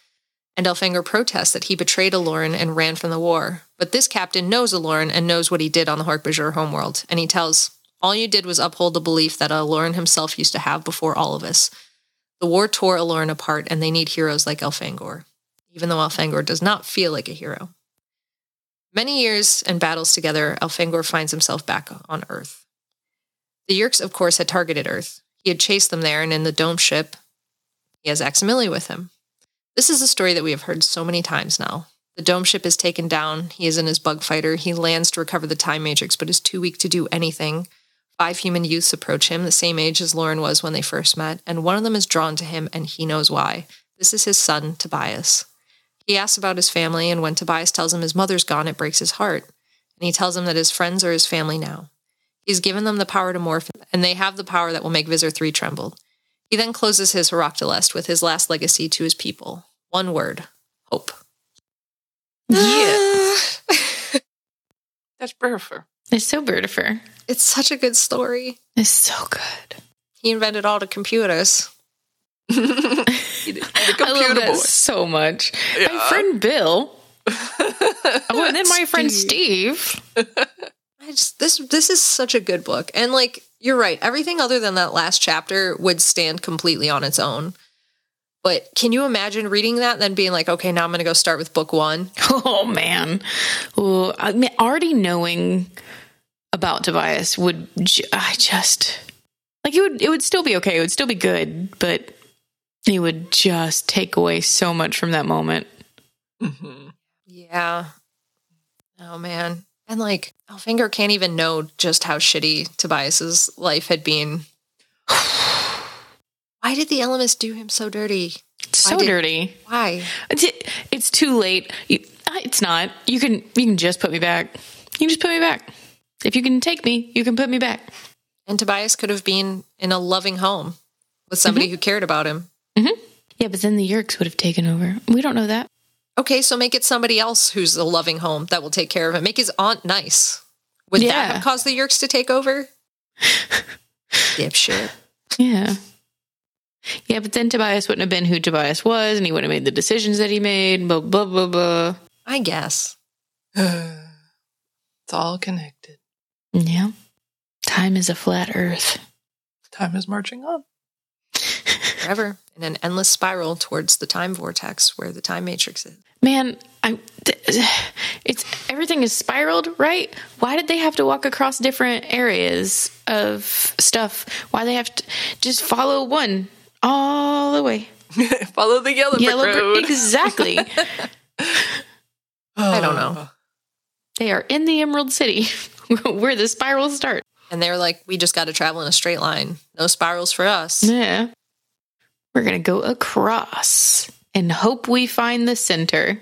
and Elfangor protests that he betrayed Alloran and ran from the war. But this captain knows Alloran and knows what he did on the Hork-Bajir homeworld, and he tells, All you did was uphold the belief that Alloran himself used to have before all of us. The war tore Alloran apart, and they need heroes like Elfangor, even though Elfangor does not feel like a hero. Many years and battles together, Elfangor finds himself back on Earth. The Yeerks, of course, had targeted Earth. He had chased them there, and in the dome ship, he has Aximili with him. This is a story that we have heard so many times now. The dome ship is taken down. He is in his bug fighter. He lands to recover the time matrix, but is too weak to do anything. Five human youths approach him, the same age as Lauren was when they first met, and one of them is drawn to him, and he knows why. This is his son, Tobias. He asks about his family, and when Tobias tells him his mother's gone, it breaks his heart. And he tells him that his friends are his family now. He's given them the power to morph, and they have the power that will make Visser 3 tremble. He then closes his Heroctolest with his last legacy to his people. One word hope. Yeah. That's beautiful. It's so beautiful. It's such a good story. It's so good. He invented all the computers. the I love that boy. so much. My friend Bill. oh, and then my friend Steve. I just this this is such a good book. And like you're right, everything other than that last chapter would stand completely on its own. But can you imagine reading that and then being like, okay, now I'm going to go start with book 1? Oh man. Ooh, I mean, already knowing about Tobias would I just like it would it would still be okay. It would still be good, but it would just take away so much from that moment. Mhm. Yeah. Oh man. And like Elfangor can't even know just how shitty Tobias's life had been. Why did the Ellimist do him so dirty? So did- dirty. Why? It's, it's too late. You, it's not. You can you can just put me back. You can just put me back. If you can take me, you can put me back. And Tobias could have been in a loving home with somebody mm-hmm. who cared about him. Mm-hmm. Yeah, but then the Yeerks would have taken over. We don't know that. Okay, so make it somebody else who's a loving home that will take care of him. Make his aunt nice. Would Yeah. that have caused the Yeerks to take over? Dipshit. Yeah. Yeah, but then Tobias wouldn't have been who Tobias was, and he wouldn't have made the decisions that he made. Blah blah blah blah. I guess. it's all connected. Yeah. Time is a flat Earth. Time is marching on. Forever in an endless spiral towards the time vortex where the time matrix is. Man, I. th- It's everything is spiraled, right? Why did they have to walk across different areas of stuff? Why they have to just follow one all the way? Follow the yellow, Yellow brick brick- road. exactly. I don't oh. know. they are in the Emerald City, where the spirals start. And they're like, we just got to travel in a straight line. No spirals for us. Yeah. We're going to go across and hope we find the center.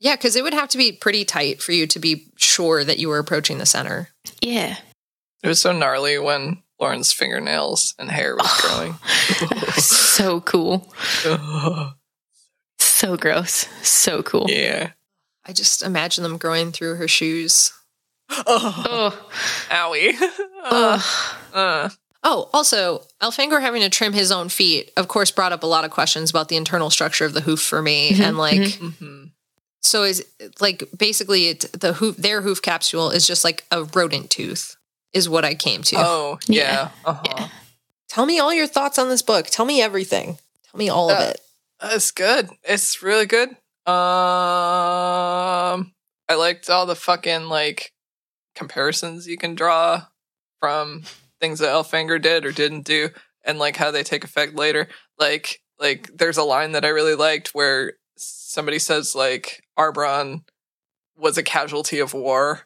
Yeah, because it would have to be pretty tight for you to be sure that you were approaching the center. Yeah. It was so gnarly when Lauren's fingernails and hair was growing. so cool. So gross. So cool. yeah. I just imagine them growing through her shoes. Oh, Oh, owie. ugh. Uh, Oh, also, Elfangor having to trim his own feet, of course, brought up a lot of questions about the internal structure of the hoof for me. Mhm, And like, mhm. so is like basically it, the hoof, their hoof capsule is just like a rodent tooth, is what I came to. Oh, Yeah. yeah. Uh-huh. Yeah. Tell me all your thoughts on this book. Tell me everything. Tell me all of Uh, it. It's good. It's really good. Um, I liked all the fucking like comparisons you can draw from things that Elfangor did or didn't do, and like how they take effect later. Like, like there's a line that I really liked where somebody says like Arbron was a casualty of war.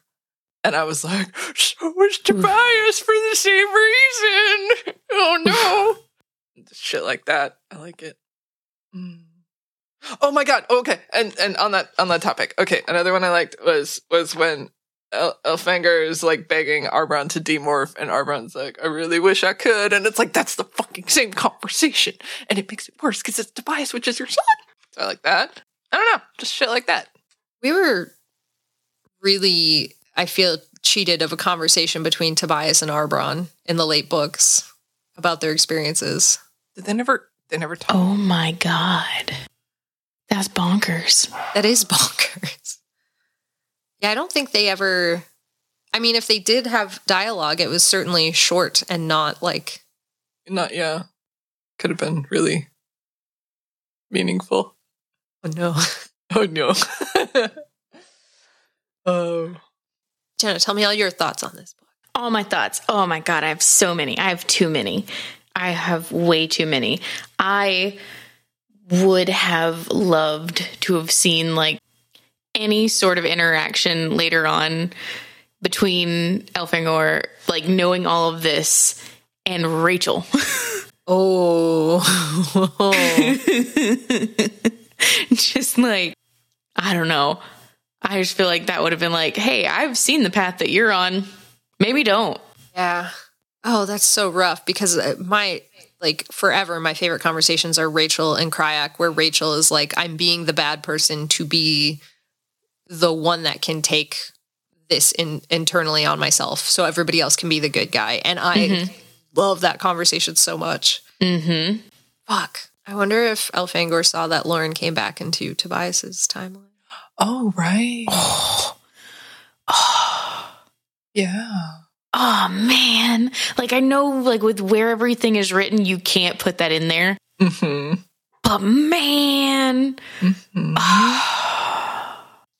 And I was like, so was Tobias for the same reason. Oh no. Shit like that. I like it. Mm. Oh my god. Okay. And and on that on that topic. Okay, another one I liked was was when Uh, uh, Elfangor is like begging Arbron to demorph, and Arbron's like, "I really wish I could," and it's like that's the fucking same conversation, and it makes it worse because it's Tobias, which is your son. So I like that. I don't know, just shit like that. We were really, I feel, cheated of a conversation between Tobias and Arbron in the late books about their experiences. Did they never? They never talk. Oh my God. That's bonkers. That is bonkers. Yeah, I don't think they ever. I mean, if they did have dialogue, it was certainly short and not like. Not yeah. Could have been really meaningful. Oh no, Oh no. Oh. Jenna, tell me all your thoughts on this book. All my thoughts. Oh my God. I have so many. I have too many. I have way too many. I would have loved to have seen like any sort of interaction later on between Elfangor, like knowing all of this, and Rachel. Oh, just like I don't know. I just feel like that would have been like, hey, I've seen the path that you're on. Maybe don't. Yeah. Oh, that's so rough because uh, my like forever my favorite conversations are Rachel and Crayak where Rachel is like I'm being the bad person to be the one that can take this in internally on myself so everybody else can be the good guy and I Mhm. love that conversation so much. Mm-hmm. Fuck. I wonder if Elfangor saw that Lauren came back into Tobias's timeline. Oh, right. Oh yeah. Oh man. Like I know like with where everything is written, you can't put that in there. mm-hmm. But man.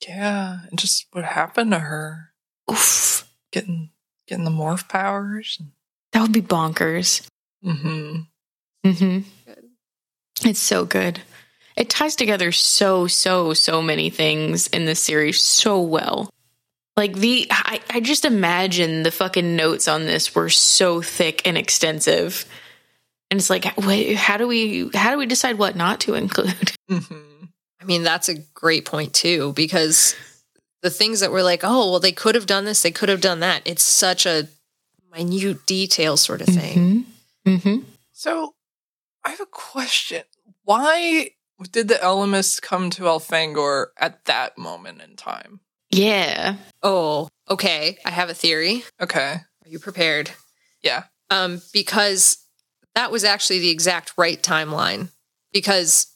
Yeah. And just what happened to her Oof. getting getting the morph powers. That would be bonkers. Mm-hmm. Mm-hmm. It's so good. It ties together so, so, so many things in this series so well. Like the, I, I just imagine the fucking notes on this were so thick and extensive, and it's like, wait, how do we, how do we decide what not to include? Mm-hmm. I mean, that's a great point too, because the things that were like, oh, well, they could have done this, they could have done that. It's such a minute detail sort of thing. Mm-hmm. So I have a question. Why did the Ellimists come to Elfangor at that moment in time? Yeah. Oh, okay. I have a theory. Okay. Are you prepared? Yeah. Um, because that was actually the exact right timeline. Because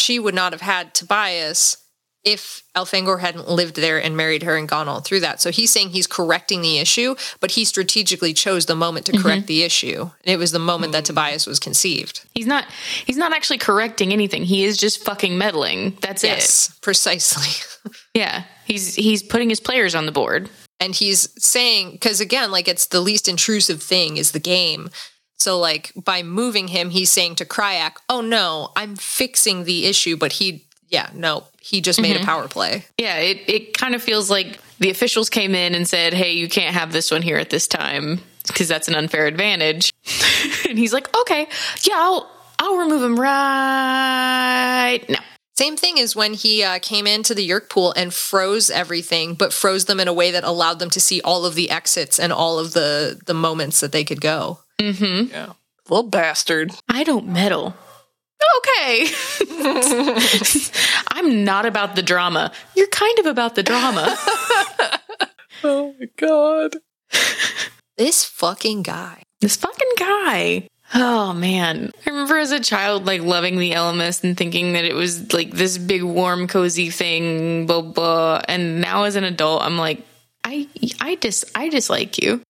she would not have had Tobias if Elfangor hadn't lived there and married her and gone all through that. So he's saying he's correcting the issue, but he strategically chose the moment to correct mm-hmm. the issue. And it was the moment that Tobias was conceived. He's not, he's not actually correcting anything. He is just fucking meddling. That's it. Yes, precisely. Yeah. He's, he's putting his players on the board. and he's saying because again like it's the least intrusive thing is the game so like by moving him he's saying to Crayak oh no i'm fixing the issue but he yeah no he just made a power play Yeah, it, it kind of feels like the officials came in and said, hey, you can't have this one here at this time because that's an unfair advantage. and he's like, okay, yeah, I'll, I'll remove him right now. same thing as when he uh, came into the yeerk pool and froze everything but froze them in a way that allowed them to see all of the exits and all of the the moments that they could go Mm-hmm. Yeah. Little bastard. I don't meddle. Okay. I'm not about the drama. You're kind of about the drama. Oh my god. this fucking guy this fucking guy. Oh man. I remember as a child like loving the Ellimist and thinking that it was like this big warm cozy thing blah blah and now as an adult I'm like I I just I dislike you.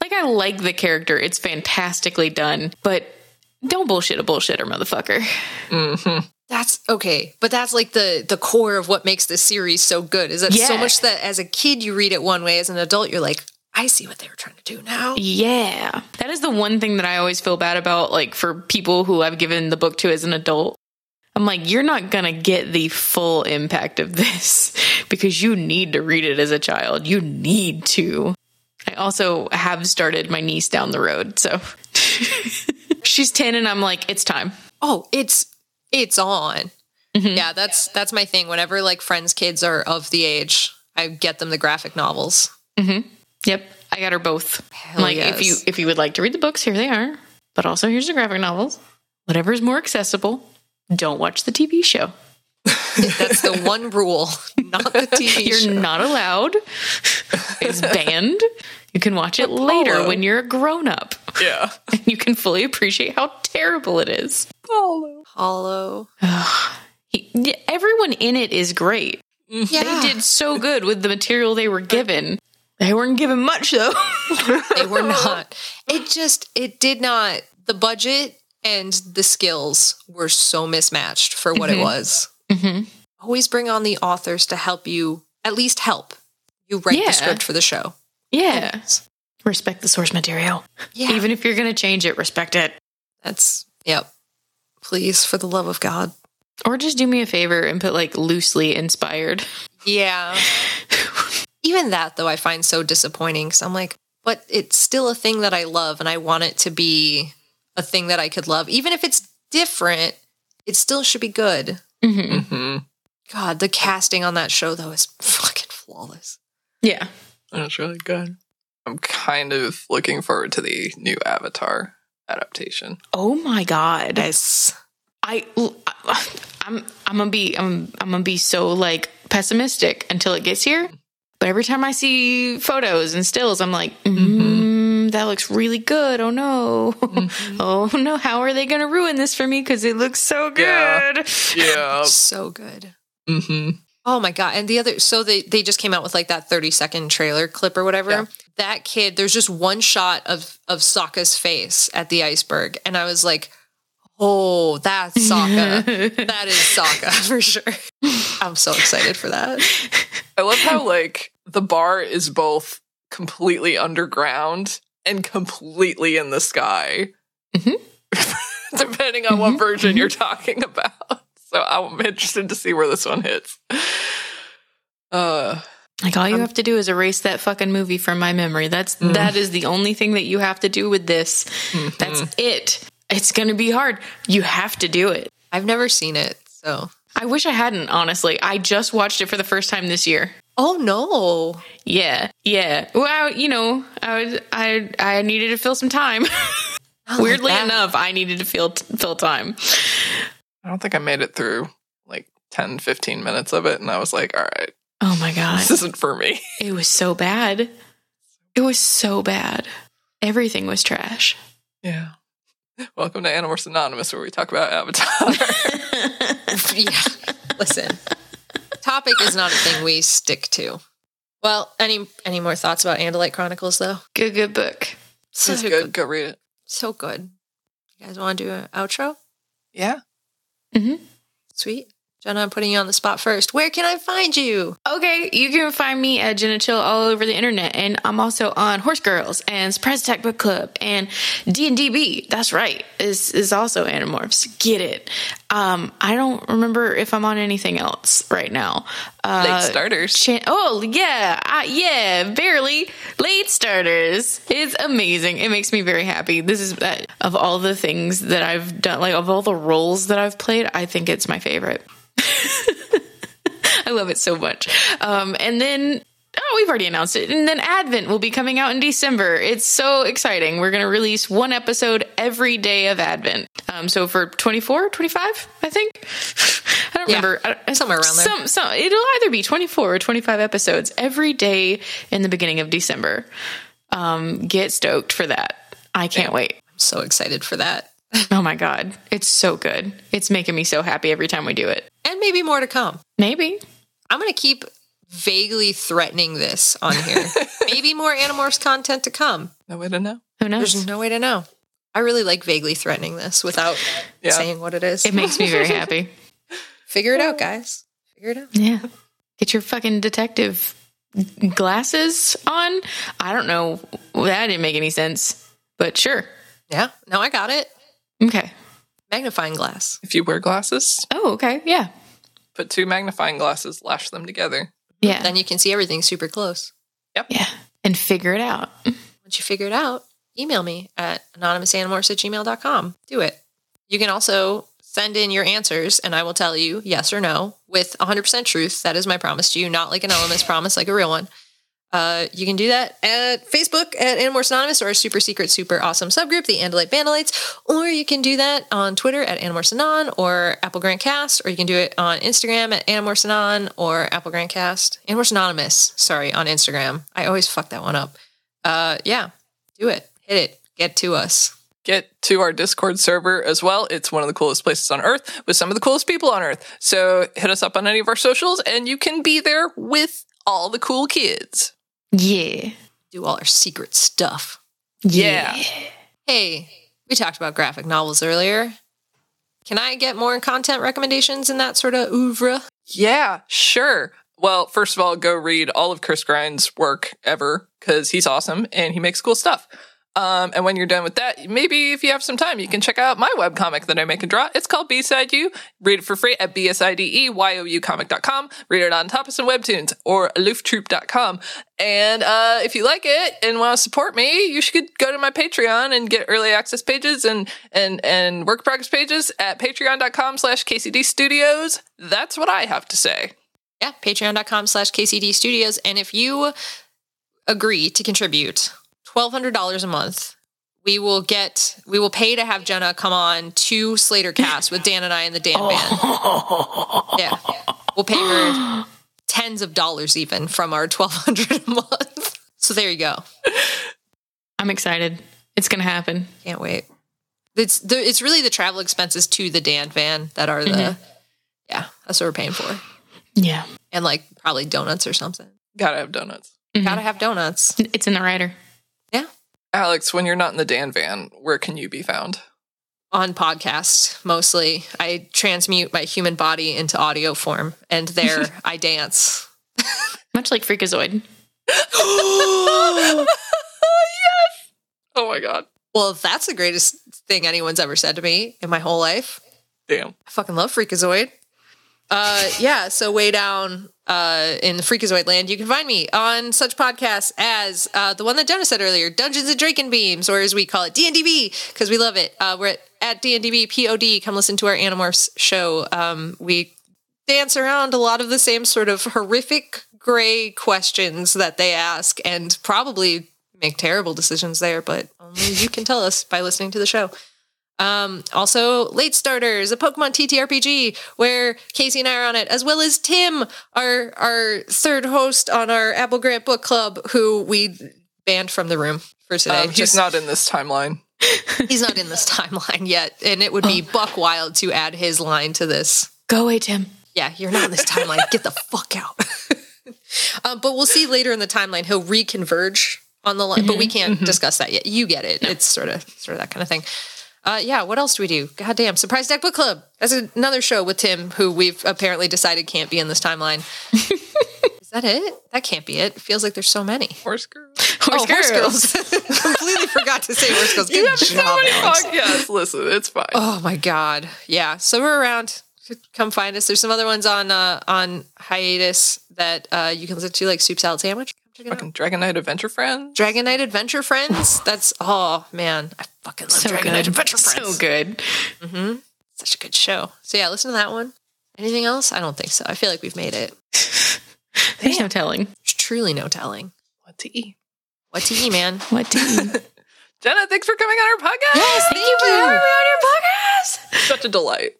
Like I like the character. It's fantastically done, but don't bullshit a bullshitter motherfucker. Mm-hmm. That's okay, but that's like the the core of what makes this series so good. Is that so much that as a kid you read it one way, as an adult you're like, I see what they were trying to do now. Yeah. That is the one thing that I always feel bad about, like for people who I've given the book to as an adult. I'm like, you're not going to get the full impact of this because you need to read it as a child. You need to. I also have started my niece down the road. So she's 10 and I'm like, it's time. Oh, it's it's on. Mm-hmm. Yeah, that's that's my thing. Whenever like friends' kids are of the age, I get them the graphic novels. Mm-hmm. Yep. I got her both. Hell like if you if you would like to read the books, here they are. But also here's the graphic novels. Whatever is more accessible. Don't watch the TV show. That's the one rule, not the TV You're show. not allowed. It's banned. You can watch it later when you're a grown up. Yeah. And you can fully appreciate how terrible it is. Paulo. Hollow. He, everyone in it is great. Mm-hmm. Yeah, They did so good with the material they were given. They weren't given much though. they were not. It just it did not. The budget and the skills were so mismatched for what it mm-hmm. was. Mhm. Always bring on the authors to help you, at least help you write Yeah. the script for the show. Yeah. Respect the source material. Yeah, Even if you're going to change it, respect it. that's yep. Please, for the love of God. Or just do me a favor and put like loosely inspired. Yeah. Even that, though, I find so disappointing because I'm like, but it's still a thing that I love and I want it to be a thing that I could love. Even if it's different, it still should be good. Hmm Mm-hmm. God, the casting on that show, though, is fucking flawless. Yeah. That's really good. I'm kind of looking forward to the new Avatar adaptation. Oh my god. Yes. I I'm I'm gonna be I'm I'm gonna be so like pessimistic until it gets here. But every time I see photos and stills, I'm like, mm, that looks really good. Oh no, oh no, how are they gonna ruin this for me? Because it looks so good. Yeah. So good. Mm-hmm. Oh my god! And the other, so they they just came out with like that thirty second trailer clip or whatever. Yeah. That kid, there's just one shot of of Sokka's face at the iceberg, and I was like, "Oh, that's Sokka. that is Sokka for sure." I'm so excited for that. I love how like the bar is both completely underground and completely in the sky, Mhm. depending on what version you're talking about. So I'm interested to see where this one hits. Uh, Like all you have to do is erase that fucking movie from my memory. That's that is the only thing that you have to do with this. That's it. It's gonna be hard. You have to do it. I've never seen it, so I wish I hadn't, honestly. I just watched it for the first time this year. Oh no, Yeah, yeah. Well, you know, I was, I I needed to fill some time. Oh, Not like Weirdly that. enough, I needed to fill fill time. I don't think I made it through like 10, 15 minutes of it, and I was like, all right, Oh my god, this isn't for me. it was so bad. It was so bad. Everything was trash. Yeah. Welcome to Animorphs Anonymous, where we talk about Avatar. yeah. Listen, topic is not a thing we stick to. Well, any any more thoughts about Andalite Chronicles though? Good, good book. So it's good. Go read it. So good. You guys want to do an outro? Yeah. Mm-hmm. Sweet. Jenna, I'm putting you on the spot first. Where can I find you? Okay, you can find me at Jenna Chill all over the internet, and I'm also on Horse Girls and Surprise Attack Book Club and D and DB. That's right, is is also Animorphs. Get it? Um, I don't remember if I'm on anything else right now. Uh, Late starters. Chan- oh yeah, uh, yeah, barely late starters. It's amazing. It makes me very happy. This is uh, of all the things that I've done, like of all the roles that I've played, I think it's my favorite. I love it so much. Um, and then. Oh, we've already announced it. And then Advent will be coming out in December. It's so exciting. We're going to release one episode every day of Advent. Um, so for 24, 25, I think. I don't Yeah, remember. I- somewhere around there. Some, some, it'll either be 24 or 25 episodes every day in the beginning of December. Um, get stoked for that. I can't wait. I'm so excited for that. Oh my God. It's so good. It's making me so happy every time we do it. And maybe more to come. Maybe. I'm going to keep vaguely threatening this on here. maybe more Animorphs content to come. No way to know. Who knows? There's no way to know. I really like vaguely threatening this without Yeah. saying what it is. It makes me very happy. Figure it out, guys. Figure it out. Yeah. Get your fucking detective glasses on. I don't know. That didn't make any sense, but sure. Yeah. No, I got it. Okay. Magnifying glass. If you wear glasses, Oh, okay. Yeah. put two magnifying glasses, lash them together. Yeah. Then you can see everything super close. Yep. Yeah. And figure it out. Once you figure it out, email me at anonymousanimorphs at gmail.com. Do it. You can also send in your answers and I will tell you yes or no with 100% truth. That is my promise to you, not like an Ellimist promise, like a real one. Uh, you can do that at Facebook at Animorphs Anonymous or a super secret, super awesome subgroup, the Andalite Vandalites, or you can do that on Twitter at Animorphs Anon or Apple Grant Cast, or you can do it on Instagram at Animorphs Anon or Apple Grant Cast. Animorphs Anonymous, sorry, on Instagram. I always fuck that one up. Uh, yeah, do it. Hit it. Get to us. Get to our Discord server as well. It's one of the coolest places on earth with some of the coolest people on earth. So hit us up on any of our socials and you can be there with all the cool kids. Yeah. Do all our secret stuff. Yeah. Hey, we talked about graphic novels earlier. Can I get more content recommendations in that sort of oeuvre? Yeah, sure. Well, first of all, go read all of Chris Grine's work ever because he's awesome and he makes cool stuff. Um, and when you're done with that, maybe if you have some time, you can check out my webcomic that I make and draw. It's called B-Side You. Read it for free at bsideyoucomic.com. Read it on Tapas and Webtoons or alooftroop.com. And uh, if you like it and want to support me, you should go to my Patreon and get early access pages and and and work progress pages at patreon.com slash KCD Studios. That's what I have to say. Yeah, patreon.com slash KCD Studios. And if you agree to contribute twelve hundred dollars a month, we will get we will pay to have Jenna come on to Slater Cast with Dan and I and the Dan Band. Yeah, we'll pay her tens of dollars even from our twelve hundred a month. So there you go. I'm excited. It's gonna happen. Can't wait. It's the, it's really the travel expenses to the Dan van that are the Mm-hmm. yeah that's what we're paying for, Yeah. and like probably donuts or something. Gotta have donuts. Mhm. Gotta have donuts. It's in the rider. Yeah, Alex, when you're not in the Dan van, where can you be found? on podcast mostly. I transmute my human body into audio form, and there I dance. Much like Freakazoid. yes. Oh my god. Well, that's the greatest thing anyone's ever said to me in my whole life. Damn. I fucking love Freakazoid. Uh, yeah, so way down uh, in the Freakazoid land, you can find me on such podcasts as uh, the one that Jenna said earlier, Dungeons and Draken Beams, or as we call it, DNDB, because we love it. Uh, we're at, at DNDB POD. Come listen to our Animorphs show. Um, we dance around a lot of the same sort of horrific gray questions that they ask and probably make terrible decisions there, but only you can tell us by listening to the show. Um, also, Late Starters, a Pokemon TTRPG, where Kaycie and I are on it, as well as Tim, our our third host on our Apple Grant Book Club, who we banned from the room for today. Um, he's Just- not in this timeline. he's not in this timeline yet, and it would be buck wild to add his line to this. Go away, Tim. Yeah, you're not in this timeline. Get the fuck out. um, but we'll see later in the timeline. He'll reconverge on the line, but we can't discuss that yet. You get it. It's sort of sort of that kind of thing. Uh, yeah, what else do we do? Goddamn, Surprise Deck Book Club. That's another show with Tim, who we've apparently decided can't be in this timeline. Is that it? That can't be it. It feels like there's so many. Horse girl. oh, Horse Girls. Completely forgot to say Horse Girls. Good You have so job, many Alex. podcasts. Listen, it's fine. Oh my god. Yeah. So we're around. Come find us. There's some other ones on uh on hiatus that uh you can listen to like Soup Salad Sandwich. Come check it out. Fucking Dragon Knight Adventure Friends. Dragon Knight Adventure Friends. That's oh man. I fucking love So Dragon. Knight Adventure Friends. So good. Mm-hmm. Such a good show. So yeah, listen to that one. Anything else? I don't think so. I feel like we've made it. There's no telling. There's truly no telling. What to eat? What to eat, man. What to eat. Jenna, thanks for coming on our podcast. Yes, Thank you for having me on your podcast. Such a delight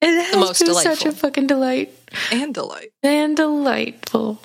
It has most been such a fucking delight and delight. and delightful.